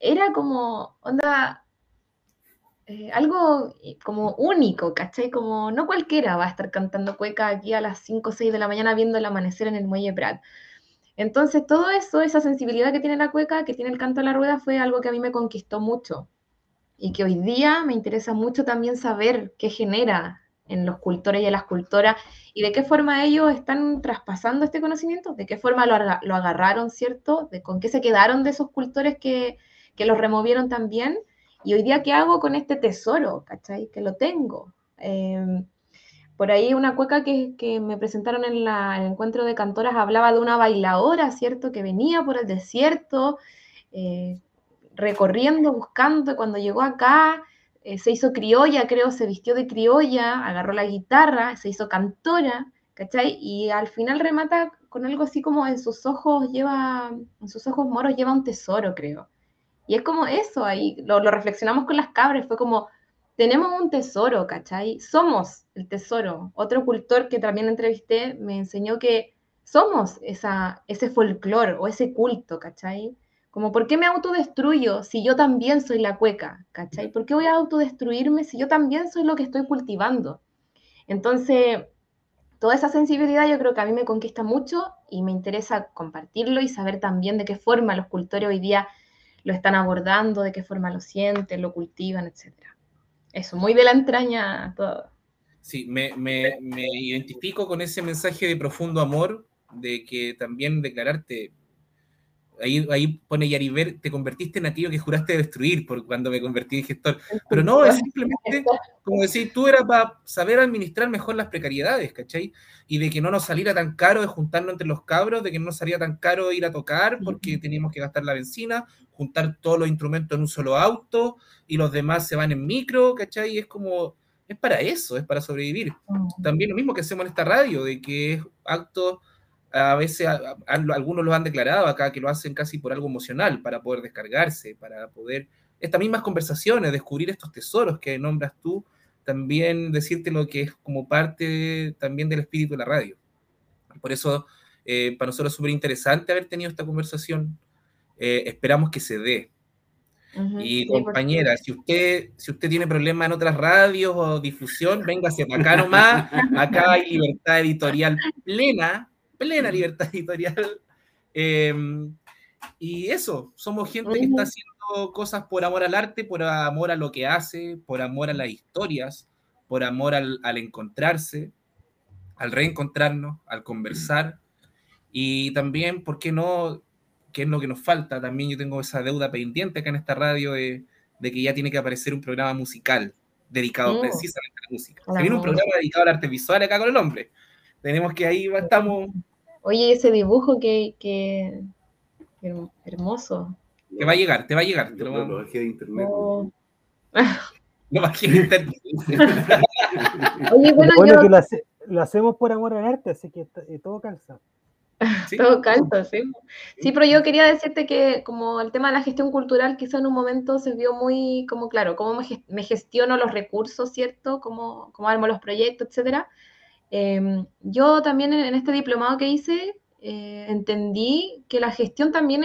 era como, onda, eh, algo como único, ¿cachai? Como no cualquiera va a estar cantando cueca aquí a las 5 o 6 de la mañana viendo el amanecer en el muelle Prat. Entonces, todo eso, esa sensibilidad que tiene la cueca, que tiene el canto a la rueda, fue algo que a mí me conquistó mucho y que hoy día me interesa mucho también saber qué genera en los cultores y en las cultoras y de qué forma ellos están traspasando este conocimiento, de qué forma lo, agarraron, ¿cierto? De con qué se quedaron de esos cultores que, que los removieron también. Y hoy día, ¿qué hago con este tesoro? ¿Cachai? Que lo tengo. Em, por ahí una cueca que, me presentaron en, el encuentro de cantoras hablaba de una bailadora, ¿cierto? Que venía por el desierto, eh, recorriendo, buscando, cuando llegó acá eh, se hizo criolla, creo, se vistió de criolla, agarró la guitarra, se hizo cantora, ¿cachai? Y al final remata con algo así como en sus ojos lleva, en sus ojos moros lleva un tesoro, creo. Y es como eso, ahí lo, lo reflexionamos con las cabras, fue como tenemos un tesoro, ¿cachai? Somos el tesoro. Otro cultor que también entrevisté me enseñó que somos ese folclore o ese culto, ¿cachai? Como, ¿por qué me autodestruyo si yo también soy la cueca? ¿Cachai? ¿Por qué voy a autodestruirme si yo también soy lo que estoy cultivando? Entonces, toda esa sensibilidad yo creo que a mí me conquista mucho y me interesa compartirlo y saber también de qué forma los cultores hoy día lo están abordando, de qué forma lo sienten, lo cultivan, etcétera. Eso, muy de la entraña todo. Sí, me, me, me, identifico con ese mensaje de profundo amor, de que también declararte, ahí, ahí pone Yariver, te convertiste en aquello que juraste destruir por cuando me convertí en gestor. Pero no, es simplemente, como decir, tú eras para saber administrar mejor las precariedades, ¿cachai? Y de que no nos saliera tan caro de juntarnos entre los cabros, de que no nos salía tan caro ir a tocar porque teníamos que gastar la benzina, juntar todos los instrumentos en un solo auto y los demás se van en micro, ¿cachai? Y es como, es para eso, es para sobrevivir. También lo mismo que hacemos en esta radio, de que es acto, a veces algunos lo han declarado acá, que lo hacen casi por algo emocional, para poder descargarse, para poder, estas mismas conversaciones, descubrir estos tesoros que nombras tú, también decirte lo que es como parte también del espíritu de la radio. Por eso, eh, para nosotros es súper interesante haber tenido esta conversación eh, esperamos que se dé. Ujú, Y sí, por compañera, si usted, si usted tiene problemas en otras radios o difusión, véngase para acá nomás. Acá hay libertad editorial plena, plena libertad editorial. Eh, y eso, somos gente que está haciendo cosas por amor al arte, por amor a lo que hace, por amor a las historias, por amor al, al encontrarse, al reencontrarnos, al conversar. Y también, ¿por qué no? ¿Qué es lo que nos falta? También yo tengo esa deuda pendiente acá en esta radio de, de que ya tiene que aparecer un programa musical dedicado Mm. precisamente a la música. Viene un programa dedicado al arte visual acá con el hombre. Tenemos que ahí estamos, Oye, ese dibujo que, que, que her- hermoso. te va a llegar, te va a llegar. Te Lo, lo, lo bajé de internet. Oh. lo bajé internet. Oye, bueno, Bueno, yo que lo, hace- lo hacemos por amor al arte, así que todo calza. Sí. todo calza, sí. Sí, pero yo quería decirte que como el tema de la gestión cultural quizá en un momento se vio muy como, claro, cómo me gestiono los recursos, ¿cierto? Cómo, cómo armo los proyectos, etcétera. Eh, yo también en, este diplomado que hice eh, entendí que la gestión también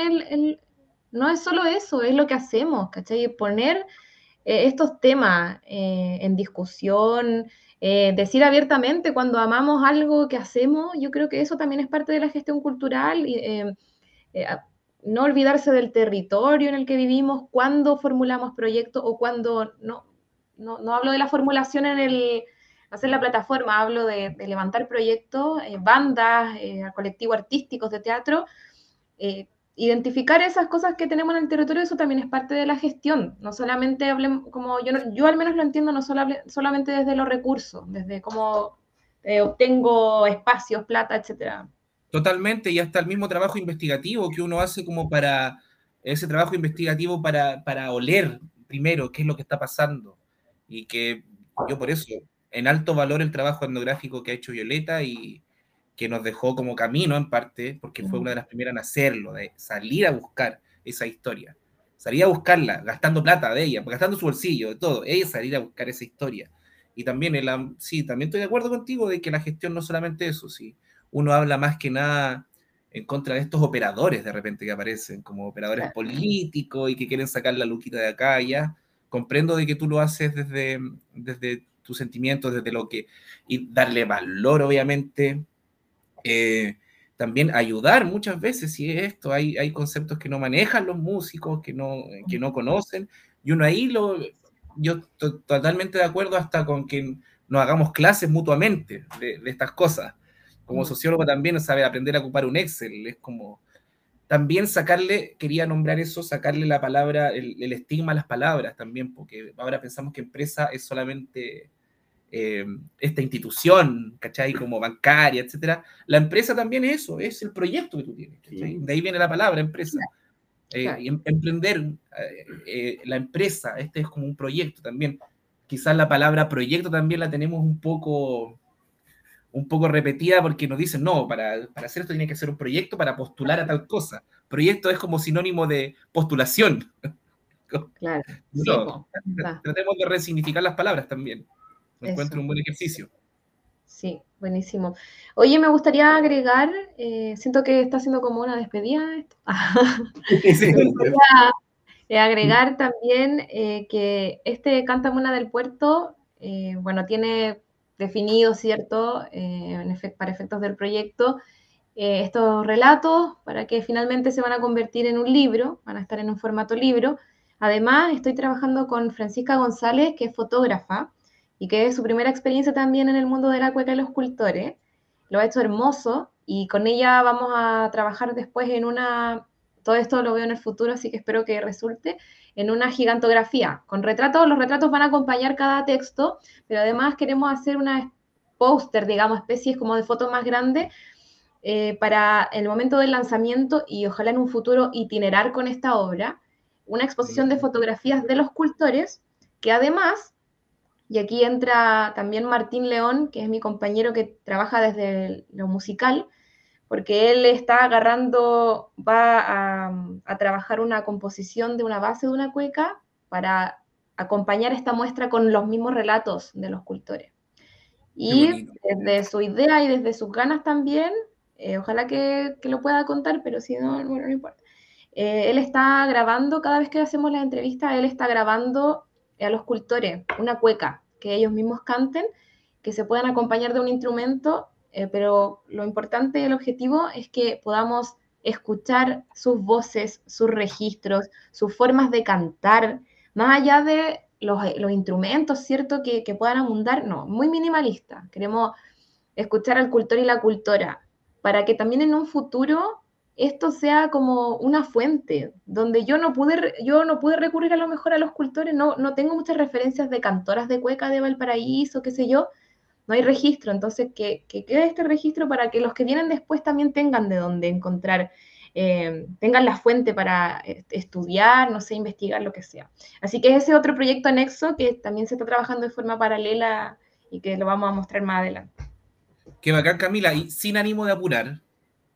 no es solo eso, es lo que hacemos, ¿cachai? Poner eh, estos temas eh, en discusión, eh, decir abiertamente cuando amamos algo que hacemos, yo creo que eso también es parte de la gestión cultural no olvidarse del territorio en el que vivimos, cuando formulamos proyectos o cuando no, no hablo de la formulación en el hacer la plataforma, hablo de, de levantar proyectos, eh, bandas, eh, colectivos artísticos de teatro, eh, identificar esas cosas que tenemos en el territorio, eso también es parte de la gestión. No solamente hablemos, como yo, yo al menos lo entiendo, no solo solamente desde los recursos, desde cómo eh, obtengo espacios, plata, etcétera. Totalmente, y hasta el mismo trabajo investigativo que uno hace como para ese trabajo investigativo para, para oler primero qué es lo que está pasando. Y que yo por eso en alto valor el trabajo etnográfico que ha hecho Violeta y que nos dejó como camino en parte, porque fue una de las primeras en hacerlo, de salir a buscar esa historia, salir a buscarla, gastando plata de ella, gastando su bolsillo, de todo, ella salir a buscar esa historia. Y también, el, sí, también estoy de acuerdo contigo de que la gestión no solamente eso, sí, uno habla más que nada en contra de estos operadores de repente que aparecen, como operadores políticos y que quieren sacar la luquita de acá y allá. Comprendo de que tú lo haces desde, desde tus sentimientos, desde lo que... y darle valor, obviamente. Eh, también ayudar muchas veces, si es esto, hay, hay conceptos que no manejan los músicos, que no, que no conocen, y uno ahí lo... Yo to- totalmente de acuerdo hasta con que nos hagamos clases mutuamente de, de estas cosas como Mm. sociólogo también sabe aprender a ocupar un Excel, es como también sacarle, quería nombrar eso, sacarle la palabra, el, el estigma a las palabras también, porque ahora pensamos que empresa es solamente eh, esta institución, ¿cachai? Como bancaria, etcétera. La empresa también es eso, es el proyecto que tú tienes. Sí. De ahí viene la palabra empresa. Eh, Claro. y em- emprender eh, eh, la empresa, este es como un proyecto también. Quizás la palabra proyecto también la tenemos un poco un poco repetida porque nos dicen, no, para, para hacer esto tiene que ser un proyecto para postular a tal cosa. Proyecto es como sinónimo de postulación. Claro. Sí, No, verdad. tratemos de resignificar las palabras también. Me Eso. encuentro un buen ejercicio. Sí, buenísimo. Oye, me gustaría agregar, eh, siento que está haciendo como una despedida esto. Sí. Eh, agregar también eh, que este Cántame una del Puerto, bueno, tiene definido, ¿cierto?, en efe- para efectos del proyecto, estos relatos para que finalmente se van a convertir en un libro, van a estar en un formato libro. Además, estoy trabajando con Francisca González, que es fotógrafa y que es su primera experiencia también en el mundo de la cueca y los cultores. Lo ha hecho hermoso y con ella vamos a trabajar después en una, todo esto lo veo en el futuro, así que espero que resulte, en una gigantografía con retratos. Los retratos van a acompañar cada texto, pero además queremos hacer una póster, digamos, especies como de fotos más grandes eh, para el momento del lanzamiento y ojalá en un futuro itinerar con esta obra, una exposición de fotografías de los cultores que además, y aquí entra también Martín León, que es mi compañero que trabaja desde lo musical, porque él está agarrando, va a, a trabajar una composición de una base de una cueca para acompañar esta muestra con los mismos relatos de los cultores. Y desde su idea y desde sus ganas también, eh, ojalá que, que lo pueda contar, pero si no, bueno, no importa. eh, él está grabando, cada vez que hacemos la entrevista, él está grabando a los cultores una cueca, que ellos mismos canten, que se puedan acompañar de un instrumento, eh, pero lo importante y el objetivo es que podamos escuchar sus voces, sus registros, sus formas de cantar, más allá de los, instrumentos, ¿cierto? Que, que, puedan abundar, no, muy minimalista. Queremos escuchar al cultor y la cultora para que también en un futuro esto sea como una fuente, donde yo no pude, yo no pude recurrir a lo mejor a los cultores, no, no tengo muchas referencias de cantoras de cueca de Valparaíso, qué sé yo, no hay registro, entonces que, que quede este registro para que los que vienen después también tengan de dónde encontrar, eh, tengan la fuente para eh, estudiar, no sé, investigar, lo que sea. Así que es ese otro proyecto anexo que también se está trabajando de forma paralela y que lo vamos a mostrar más adelante. Qué bacán, Camila, y sin ánimo de apurar,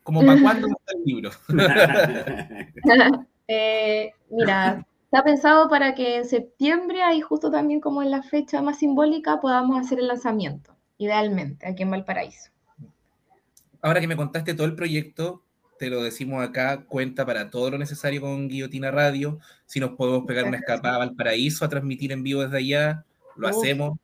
¿Como para cuándo está el libro? Eh, mira, está pensado para que en septiembre, ahí justo también como en la fecha más simbólica, podamos hacer el lanzamiento, idealmente, aquí en Valparaíso. Ahora que me contaste todo el proyecto, te lo decimos acá, cuenta para todo lo necesario con Guillotina Radio. Si nos podemos pegar una escapada a Valparaíso a transmitir en vivo desde allá, lo hacemos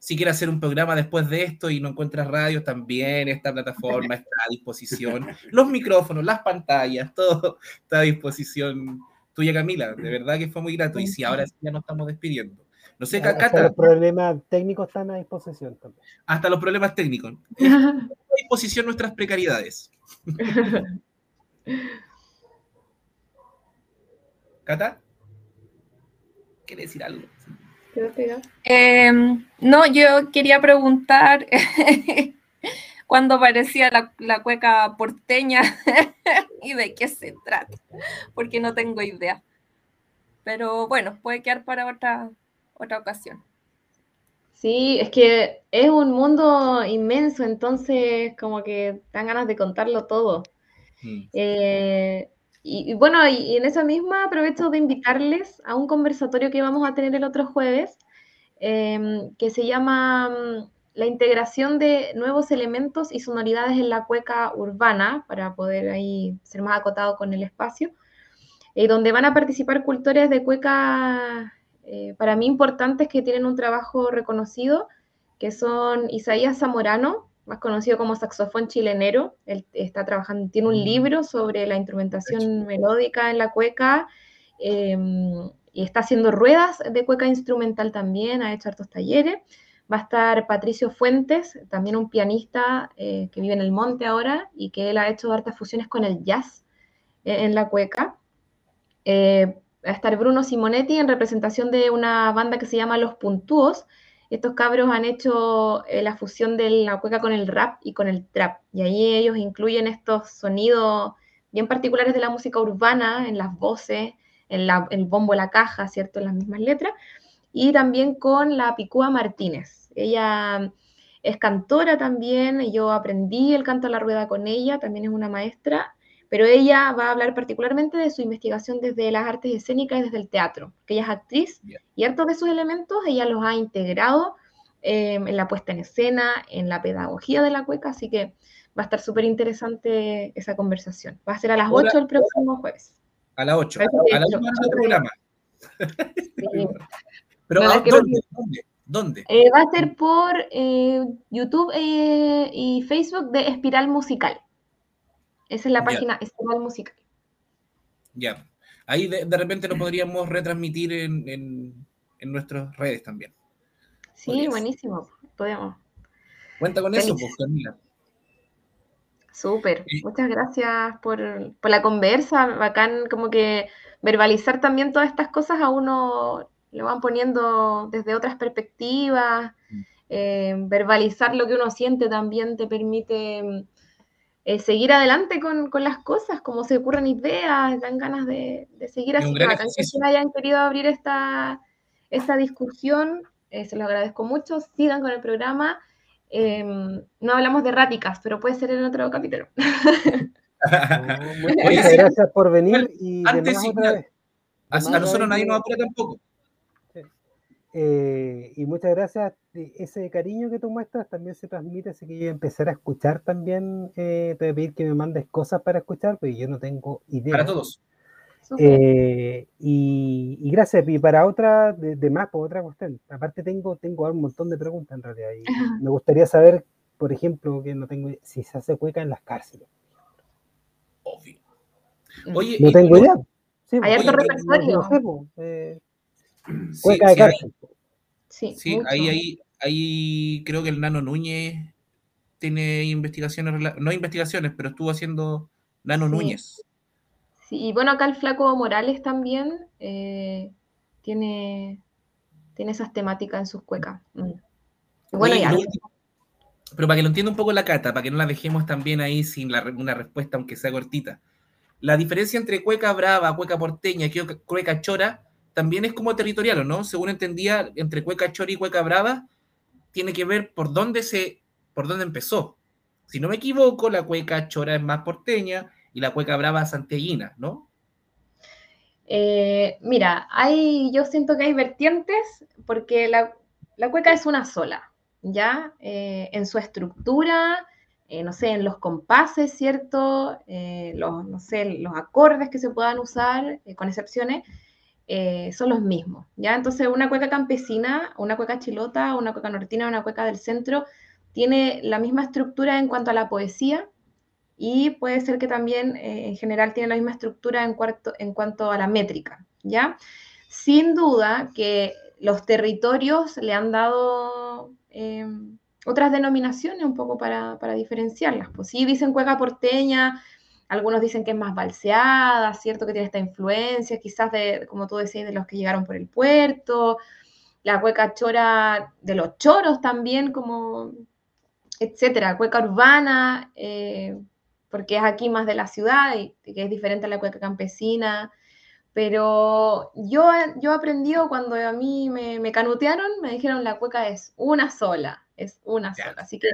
si quieres hacer un programa después de esto y no encuentras radio, también esta plataforma está a disposición. Los micrófonos, las pantallas, todo está a disposición tuya, Camila. De verdad que fue muy grato. Y si ahora sí ya nos estamos despidiendo. No sé, Cata. Hasta los problemas técnicos están a disposición también. Hasta los problemas técnicos. a disposición nuestras precariedades. ¿Cata? ¿Quiere decir algo? Em, no, yo quería preguntar cuando aparecía la, cueca porteña y de qué se trata, porque no tengo idea. Pero bueno, puede quedar para otra, otra ocasión. Sí, es que es un mundo inmenso, entonces como que dan ganas de contarlo todo. Mm. Eh, y, bueno, y, en esa misma aprovecho de invitarles a un conversatorio que vamos a tener el otro jueves, em, que se llama mm, La integración de nuevos elementos y sonoridades en la cueca urbana, para poder ahí ser más acotado con el espacio, y donde van a participar cultores de cueca eh, para mí importantes que tienen un trabajo reconocido, que son Isaías Zamorano, más conocido como saxofón chilenero. Él está trabajando, tiene un mm. libro sobre la instrumentación melódica en la cueca em, y está haciendo ruedas de cueca instrumental también, ha hecho hartos talleres. Va a estar Patricio Fuentes, también un pianista eh, que vive en el monte ahora y que él ha hecho hartas fusiones con el jazz eh, en la cueca. Eh, va a estar Bruno Simonetti en representación de una banda que se llama Los Puntúos, estos cabros han hecho eh, la fusión de la cueca con el rap y con el trap. Y ahí ellos incluyen estos sonidos bien particulares de la música urbana, en las voces, en el bombo, la caja, ¿cierto? En las mismas letras. Y también con la Picúa Martínez. Ella es cantora también, yo aprendí el canto a la rueda con ella, también es una maestra, pero ella va a hablar particularmente de su investigación desde las artes escénicas y desde el teatro, que ella es actriz y hartos de sus elementos ella los ha integrado em, en la puesta en escena, en la pedagogía de la cueca, así que va a estar súper interesante esa conversación. Va a ser a las 8 el próximo jueves. A las 8. A las 8 el programa. Pero ¿dónde? ¿Dónde? Eh, va a ser por eh, YouTube eh, y Facebook de Espiral Musical. Esa es la página Espiral Musical. Ya. Ahí de, repente lo podríamos retransmitir en, nuestras redes también. Sí, buenísimo. Podemos. Cuenta con eso, pues, Camila. Súper. Muchas gracias por, la conversa. Bacán como que verbalizar también todas estas cosas a uno lo van poniendo desde otras perspectivas. Mm. Eh, verbalizar lo que uno siente también te permite eh, seguir adelante con, las cosas, como se ocurren ideas, dan ganas de, seguir así. Que hayan querido abrir esta, esta discusión, eh, se lo agradezco mucho, sigan con el programa. Em, no hablamos de ráticas, pero puede ser en otro capítulo. muchas gracias por venir y antes, otra vez. A, nosotros nadie nos apura tampoco. Eh, y muchas gracias. Ese cariño que tú muestras también se transmite, así que yo empezar a escuchar también. Eh, te voy a pedir que me mandes cosas para escuchar, porque yo no tengo idea. Para todos. Eh, y, y gracias, y para otra, de, de más, por otra cuestión. Aparte tengo, tengo un montón de preguntas en realidad. y me gustaría saber, por ejemplo, que no tengo, si se hace cueca en las cárceles. Obvio. Oye, No tengo idea. Sí, Hay pues, Oye, repertorio. no sé, pues, sí, de sí, hay- cárcel. Sí, Sí, mucho. ahí, ahí, ahí creo que el Nano Núñez tiene investigaciones, no investigaciones, pero estuvo haciendo Nano Sí. Núñez. Sí, y bueno, acá el Flaco Morales también eh, tiene, tiene esas temáticas en sus cuecas. Mm. Y bueno, ya. pero para que lo entienda un poco la cata, para que no la dejemos también ahí sin la una respuesta, aunque sea cortita. La diferencia entre cueca brava, cueca porteña y cueca chora también es como territorial, ¿o no? Según entendía, entre cueca chora y cueca brava tiene que ver por dónde se, por dónde empezó. Si no me equivoco, la cueca chora es más porteña y la cueca brava santiaguina, ¿no? Eh, mira, hay, yo siento que hay vertientes porque la, la cueca es una sola, ¿ya? Eh, en su estructura, eh, no sé, en los compases, ¿cierto? Los, no sé, los acordes que se puedan usar, con excepciones, eh, son los mismos, ¿ya? Entonces, una cueca campesina, una cueca chilota, una cueca nortina, una cueca del centro, tiene la misma estructura en cuanto a la poesía, y puede ser que también eh, en general tiene la misma estructura en, cuanto a la métrica, ¿ya? Sin duda que los territorios le han dado eh, otras denominaciones un poco para, para, diferenciarlas. Pues sí, dicen cueca porteña, algunos dicen que es más balseada, ¿cierto? Que tiene esta influencia, quizás de, como tú decías, de los que llegaron por el puerto, la cueca chora de los choros también, como, etcétera, cueca urbana, eh, porque es aquí más de la ciudad y que es diferente a la cueca campesina. Pero yo, yo aprendí cuando a mí me, me, canutearon, me dijeron la cueca es una sola, es una sola. Así que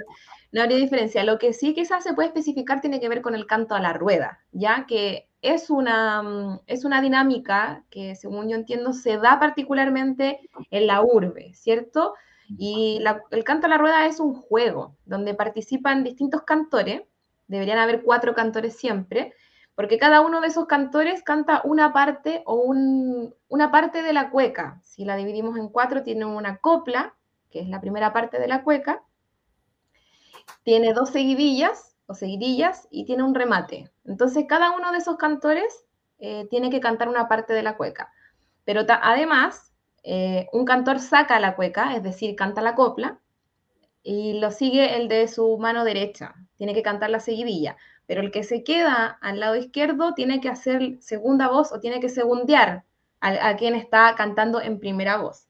no habría diferencia. Lo que sí quizás se puede especificar tiene que ver con el canto a la rueda, ya que es una, es una dinámica que, según yo entiendo, se da particularmente en la urbe, ¿cierto? Y la, el canto a la rueda es un juego donde participan distintos cantores deberían haber cuatro cantores siempre, porque cada uno de esos cantores canta una parte o un, una parte de la cueca. Si la dividimos en cuatro, tiene una copla, que es la primera parte de la cueca, tiene dos seguidillas o seguidillas y tiene un remate. Entonces, cada uno de esos cantores eh, tiene que cantar una parte de la cueca. Pero además, eh, un cantor saca la cueca, es decir, canta la copla, y lo sigue el de su mano derecha, tiene que cantar la seguidilla, pero el que se queda al lado izquierdo tiene que hacer segunda voz o tiene que segundear a, a quien está cantando en primera voz.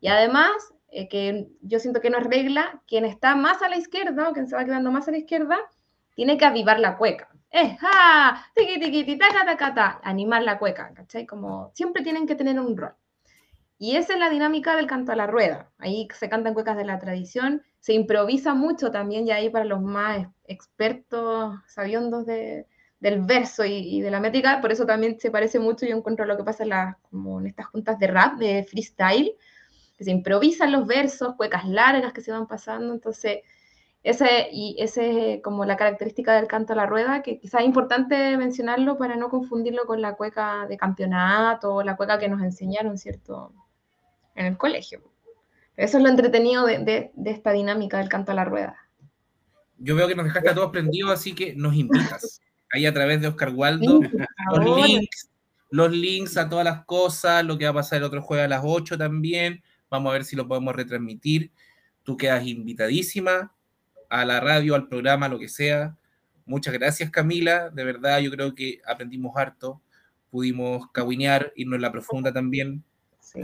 Y además, eh, que yo siento que no es regla, quien está más a la izquierda o quien se va quedando más a la izquierda, tiene que avivar la cueca. ¡Eh, ja! Tiki, tiki, tiki, taca, taca, ta, animar la cueca, ¿cachai? Como siempre tienen que tener un rol. Y esa es la dinámica del canto a la rueda. Ahí se cantan cuecas de la tradición, se improvisa mucho también, ya ahí para los más expertos, sabiondos de, del verso y, y, de la métrica, por eso también se parece mucho, yo encuentro lo que pasa en, la, como en estas juntas de rap, de freestyle, que se improvisan los versos, cuecas largas que se van pasando, entonces ese, y ese es como la característica del canto a la rueda, que quizás es importante mencionarlo para no confundirlo con la cueca de campeonato o la cueca que nos enseñaron, ¿cierto? En el colegio. Eso es lo entretenido de, de, de, esta dinámica del canto a la rueda. Yo veo que nos dejaste a todos prendidos, así que nos invitas. Ahí a través de Oscar Waldo, sí, los, links, los links a todas las cosas, lo que va a pasar el otro jueves a las 8 también. Vamos a ver si lo podemos retransmitir. Tú quedas invitadísima a la radio, al programa, lo que sea. Muchas gracias, Camila. De verdad, yo creo que aprendimos harto. Pudimos caguinear, irnos en la profunda también. Sí.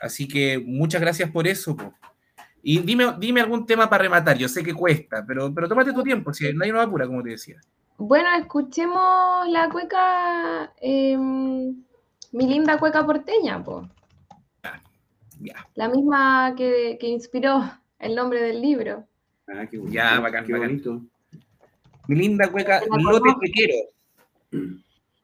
Así que muchas gracias por eso. Po. Y dime, dime algún tema para rematar. Yo sé que cuesta, pero, pero tómate tu tiempo, si nadie nos apura, como te decía. Bueno, escuchemos la cueca, eh, mi linda cueca porteña, po. Ya. La misma que, que, inspiró el nombre del libro. Ah, qué bonito. Ya, bacán, qué bacán. bonito. Mi linda cueca, no te quiero.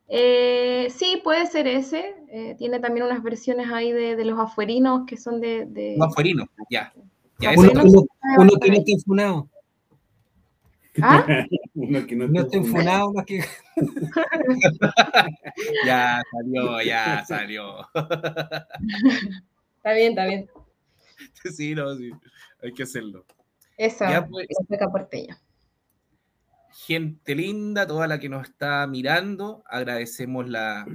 Eh, sí, puede ser ese. Eh, tiene también unas versiones ahí de, de los afuerinos que son de. de... Los afuerinos, ya. ya uno, uno, uno tiene que funado. ¿Ah? Uno que no, No estuvo estén funado. funados los que. Ya salió, ya salió. Está bien, está bien. Sí, no, sí. Hay que hacerlo. Esa, Ya, pues. la porteña. gente linda, toda la que nos está mirando, agradecemos la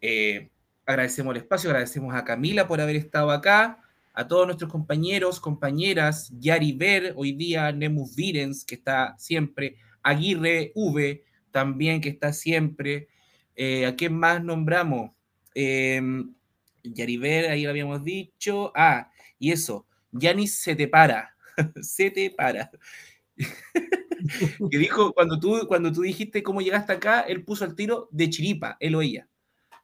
eh, agradecemos el espacio, agradecemos a Camila por haber estado acá, a todos nuestros compañeros, compañeras, Yari Ver, hoy día Nemus Virens, que está siempre, Aguirre V, también que está siempre, eh, ¿a quién más nombramos? Eh, Yari Ver, ahí lo habíamos dicho, ah, y eso, Yanis se te para, se te para que dijo, cuando tú, cuando tú dijiste cómo llegaste acá, él puso el tiro de chiripa, él o ella.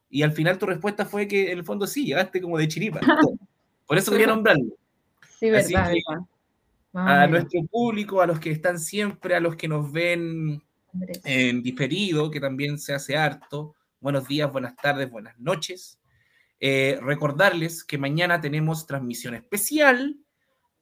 Y al final tu respuesta fue que en el fondo sí, llegaste como de chiripa. Por eso quería nombrarlo. Sí, Así verdad, que, verdad. A nuestro público, a los que están siempre, a los que nos ven en diferido, que también se hace harto. Buenos días, buenas tardes, buenas noches. Eh, recordarles que mañana tenemos transmisión especial.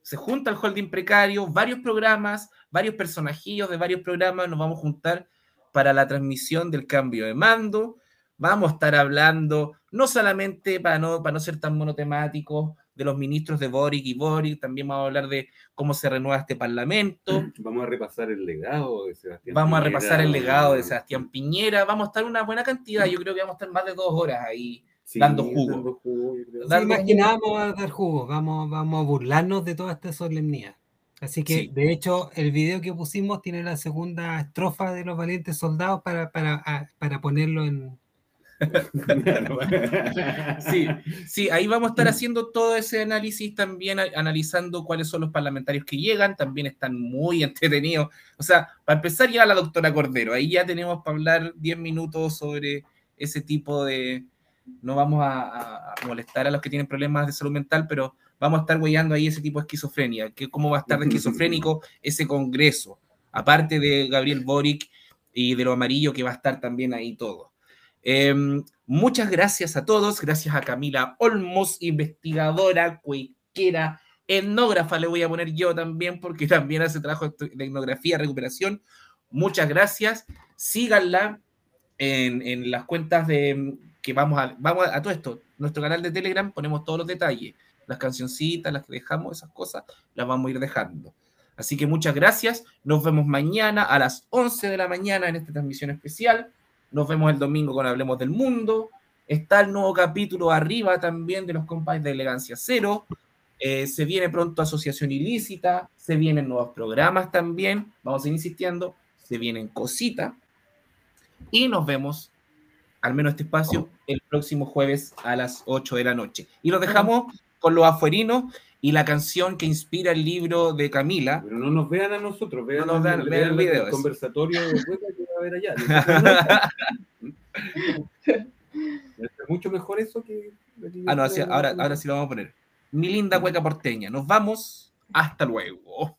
Se junta el holding precario, varios programas, varios personajillos de varios programas. Nos vamos a juntar para la transmisión del cambio de mando. Vamos a estar hablando, no solamente para no, para no ser tan monotemáticos, de los ministros de Boric y Boric, también vamos a hablar de cómo se renueva este parlamento. Vamos a repasar el legado de Sebastián. Vamos a repasar el legado de Sebastián Piñera. Vamos a estar una buena cantidad. Yo creo que vamos a estar más de dos horas ahí. Sí, dando jugo. dando jugo. Sí, jugo. a dar jugo, vamos, vamos a burlarnos de toda esta solemnidad. Así que, Sí. de hecho, el video que pusimos tiene la segunda estrofa de los valientes soldados para, para, para ponerlo en... Sí, sí, ahí vamos a estar haciendo todo ese análisis también, analizando cuáles son los parlamentarios que llegan. También están muy entretenidos. O sea, para empezar ya la doctora Cordero. Ahí ya tenemos para hablar 10 minutos sobre ese tipo de... No vamos a, molestar a los que tienen problemas de salud mental, pero vamos a estar huellando ahí ese tipo de esquizofrenia. Que ¿Cómo va a estar de esquizofrénico ese congreso? Aparte de Gabriel Boric y de lo amarillo que va a estar también ahí todo. Em, muchas gracias a todos, gracias a Camila Olmos, investigadora, cuequera, etnógrafa, le voy a poner yo también, porque también hace trabajo de etnografía, recuperación. Muchas gracias, síganla en, en las cuentas de vamos a, vamos a todo esto, nuestro canal de Telegram ponemos todos los detalles, las cancioncitas, las que dejamos, esas cosas, las vamos a ir dejando. Así que muchas gracias, nos vemos mañana a las 11 de la mañana en esta transmisión especial. Nos vemos el domingo con Hablemos del Mundo. Está el nuevo capítulo arriba también de los compadres de Elegancia Cero. Eh, se viene pronto Asociación Ilícita. Se vienen nuevos programas también. Vamos a ir insistiendo. Se vienen cositas. Y nos vemos, al menos este espacio, el próximo jueves a las 8 de la noche. Y los dejamos con los afuerinos y la canción que inspira el libro de Camila. Pero no nos vean a nosotros, vean, No nos vean, vean el video, eso. conversatorio de que va a haber allá. Es mucho mejor eso que. Ah, no, así- ahora, ahora sí lo vamos a poner. Mi linda cueca porteña. Nos vamos. Hasta luego.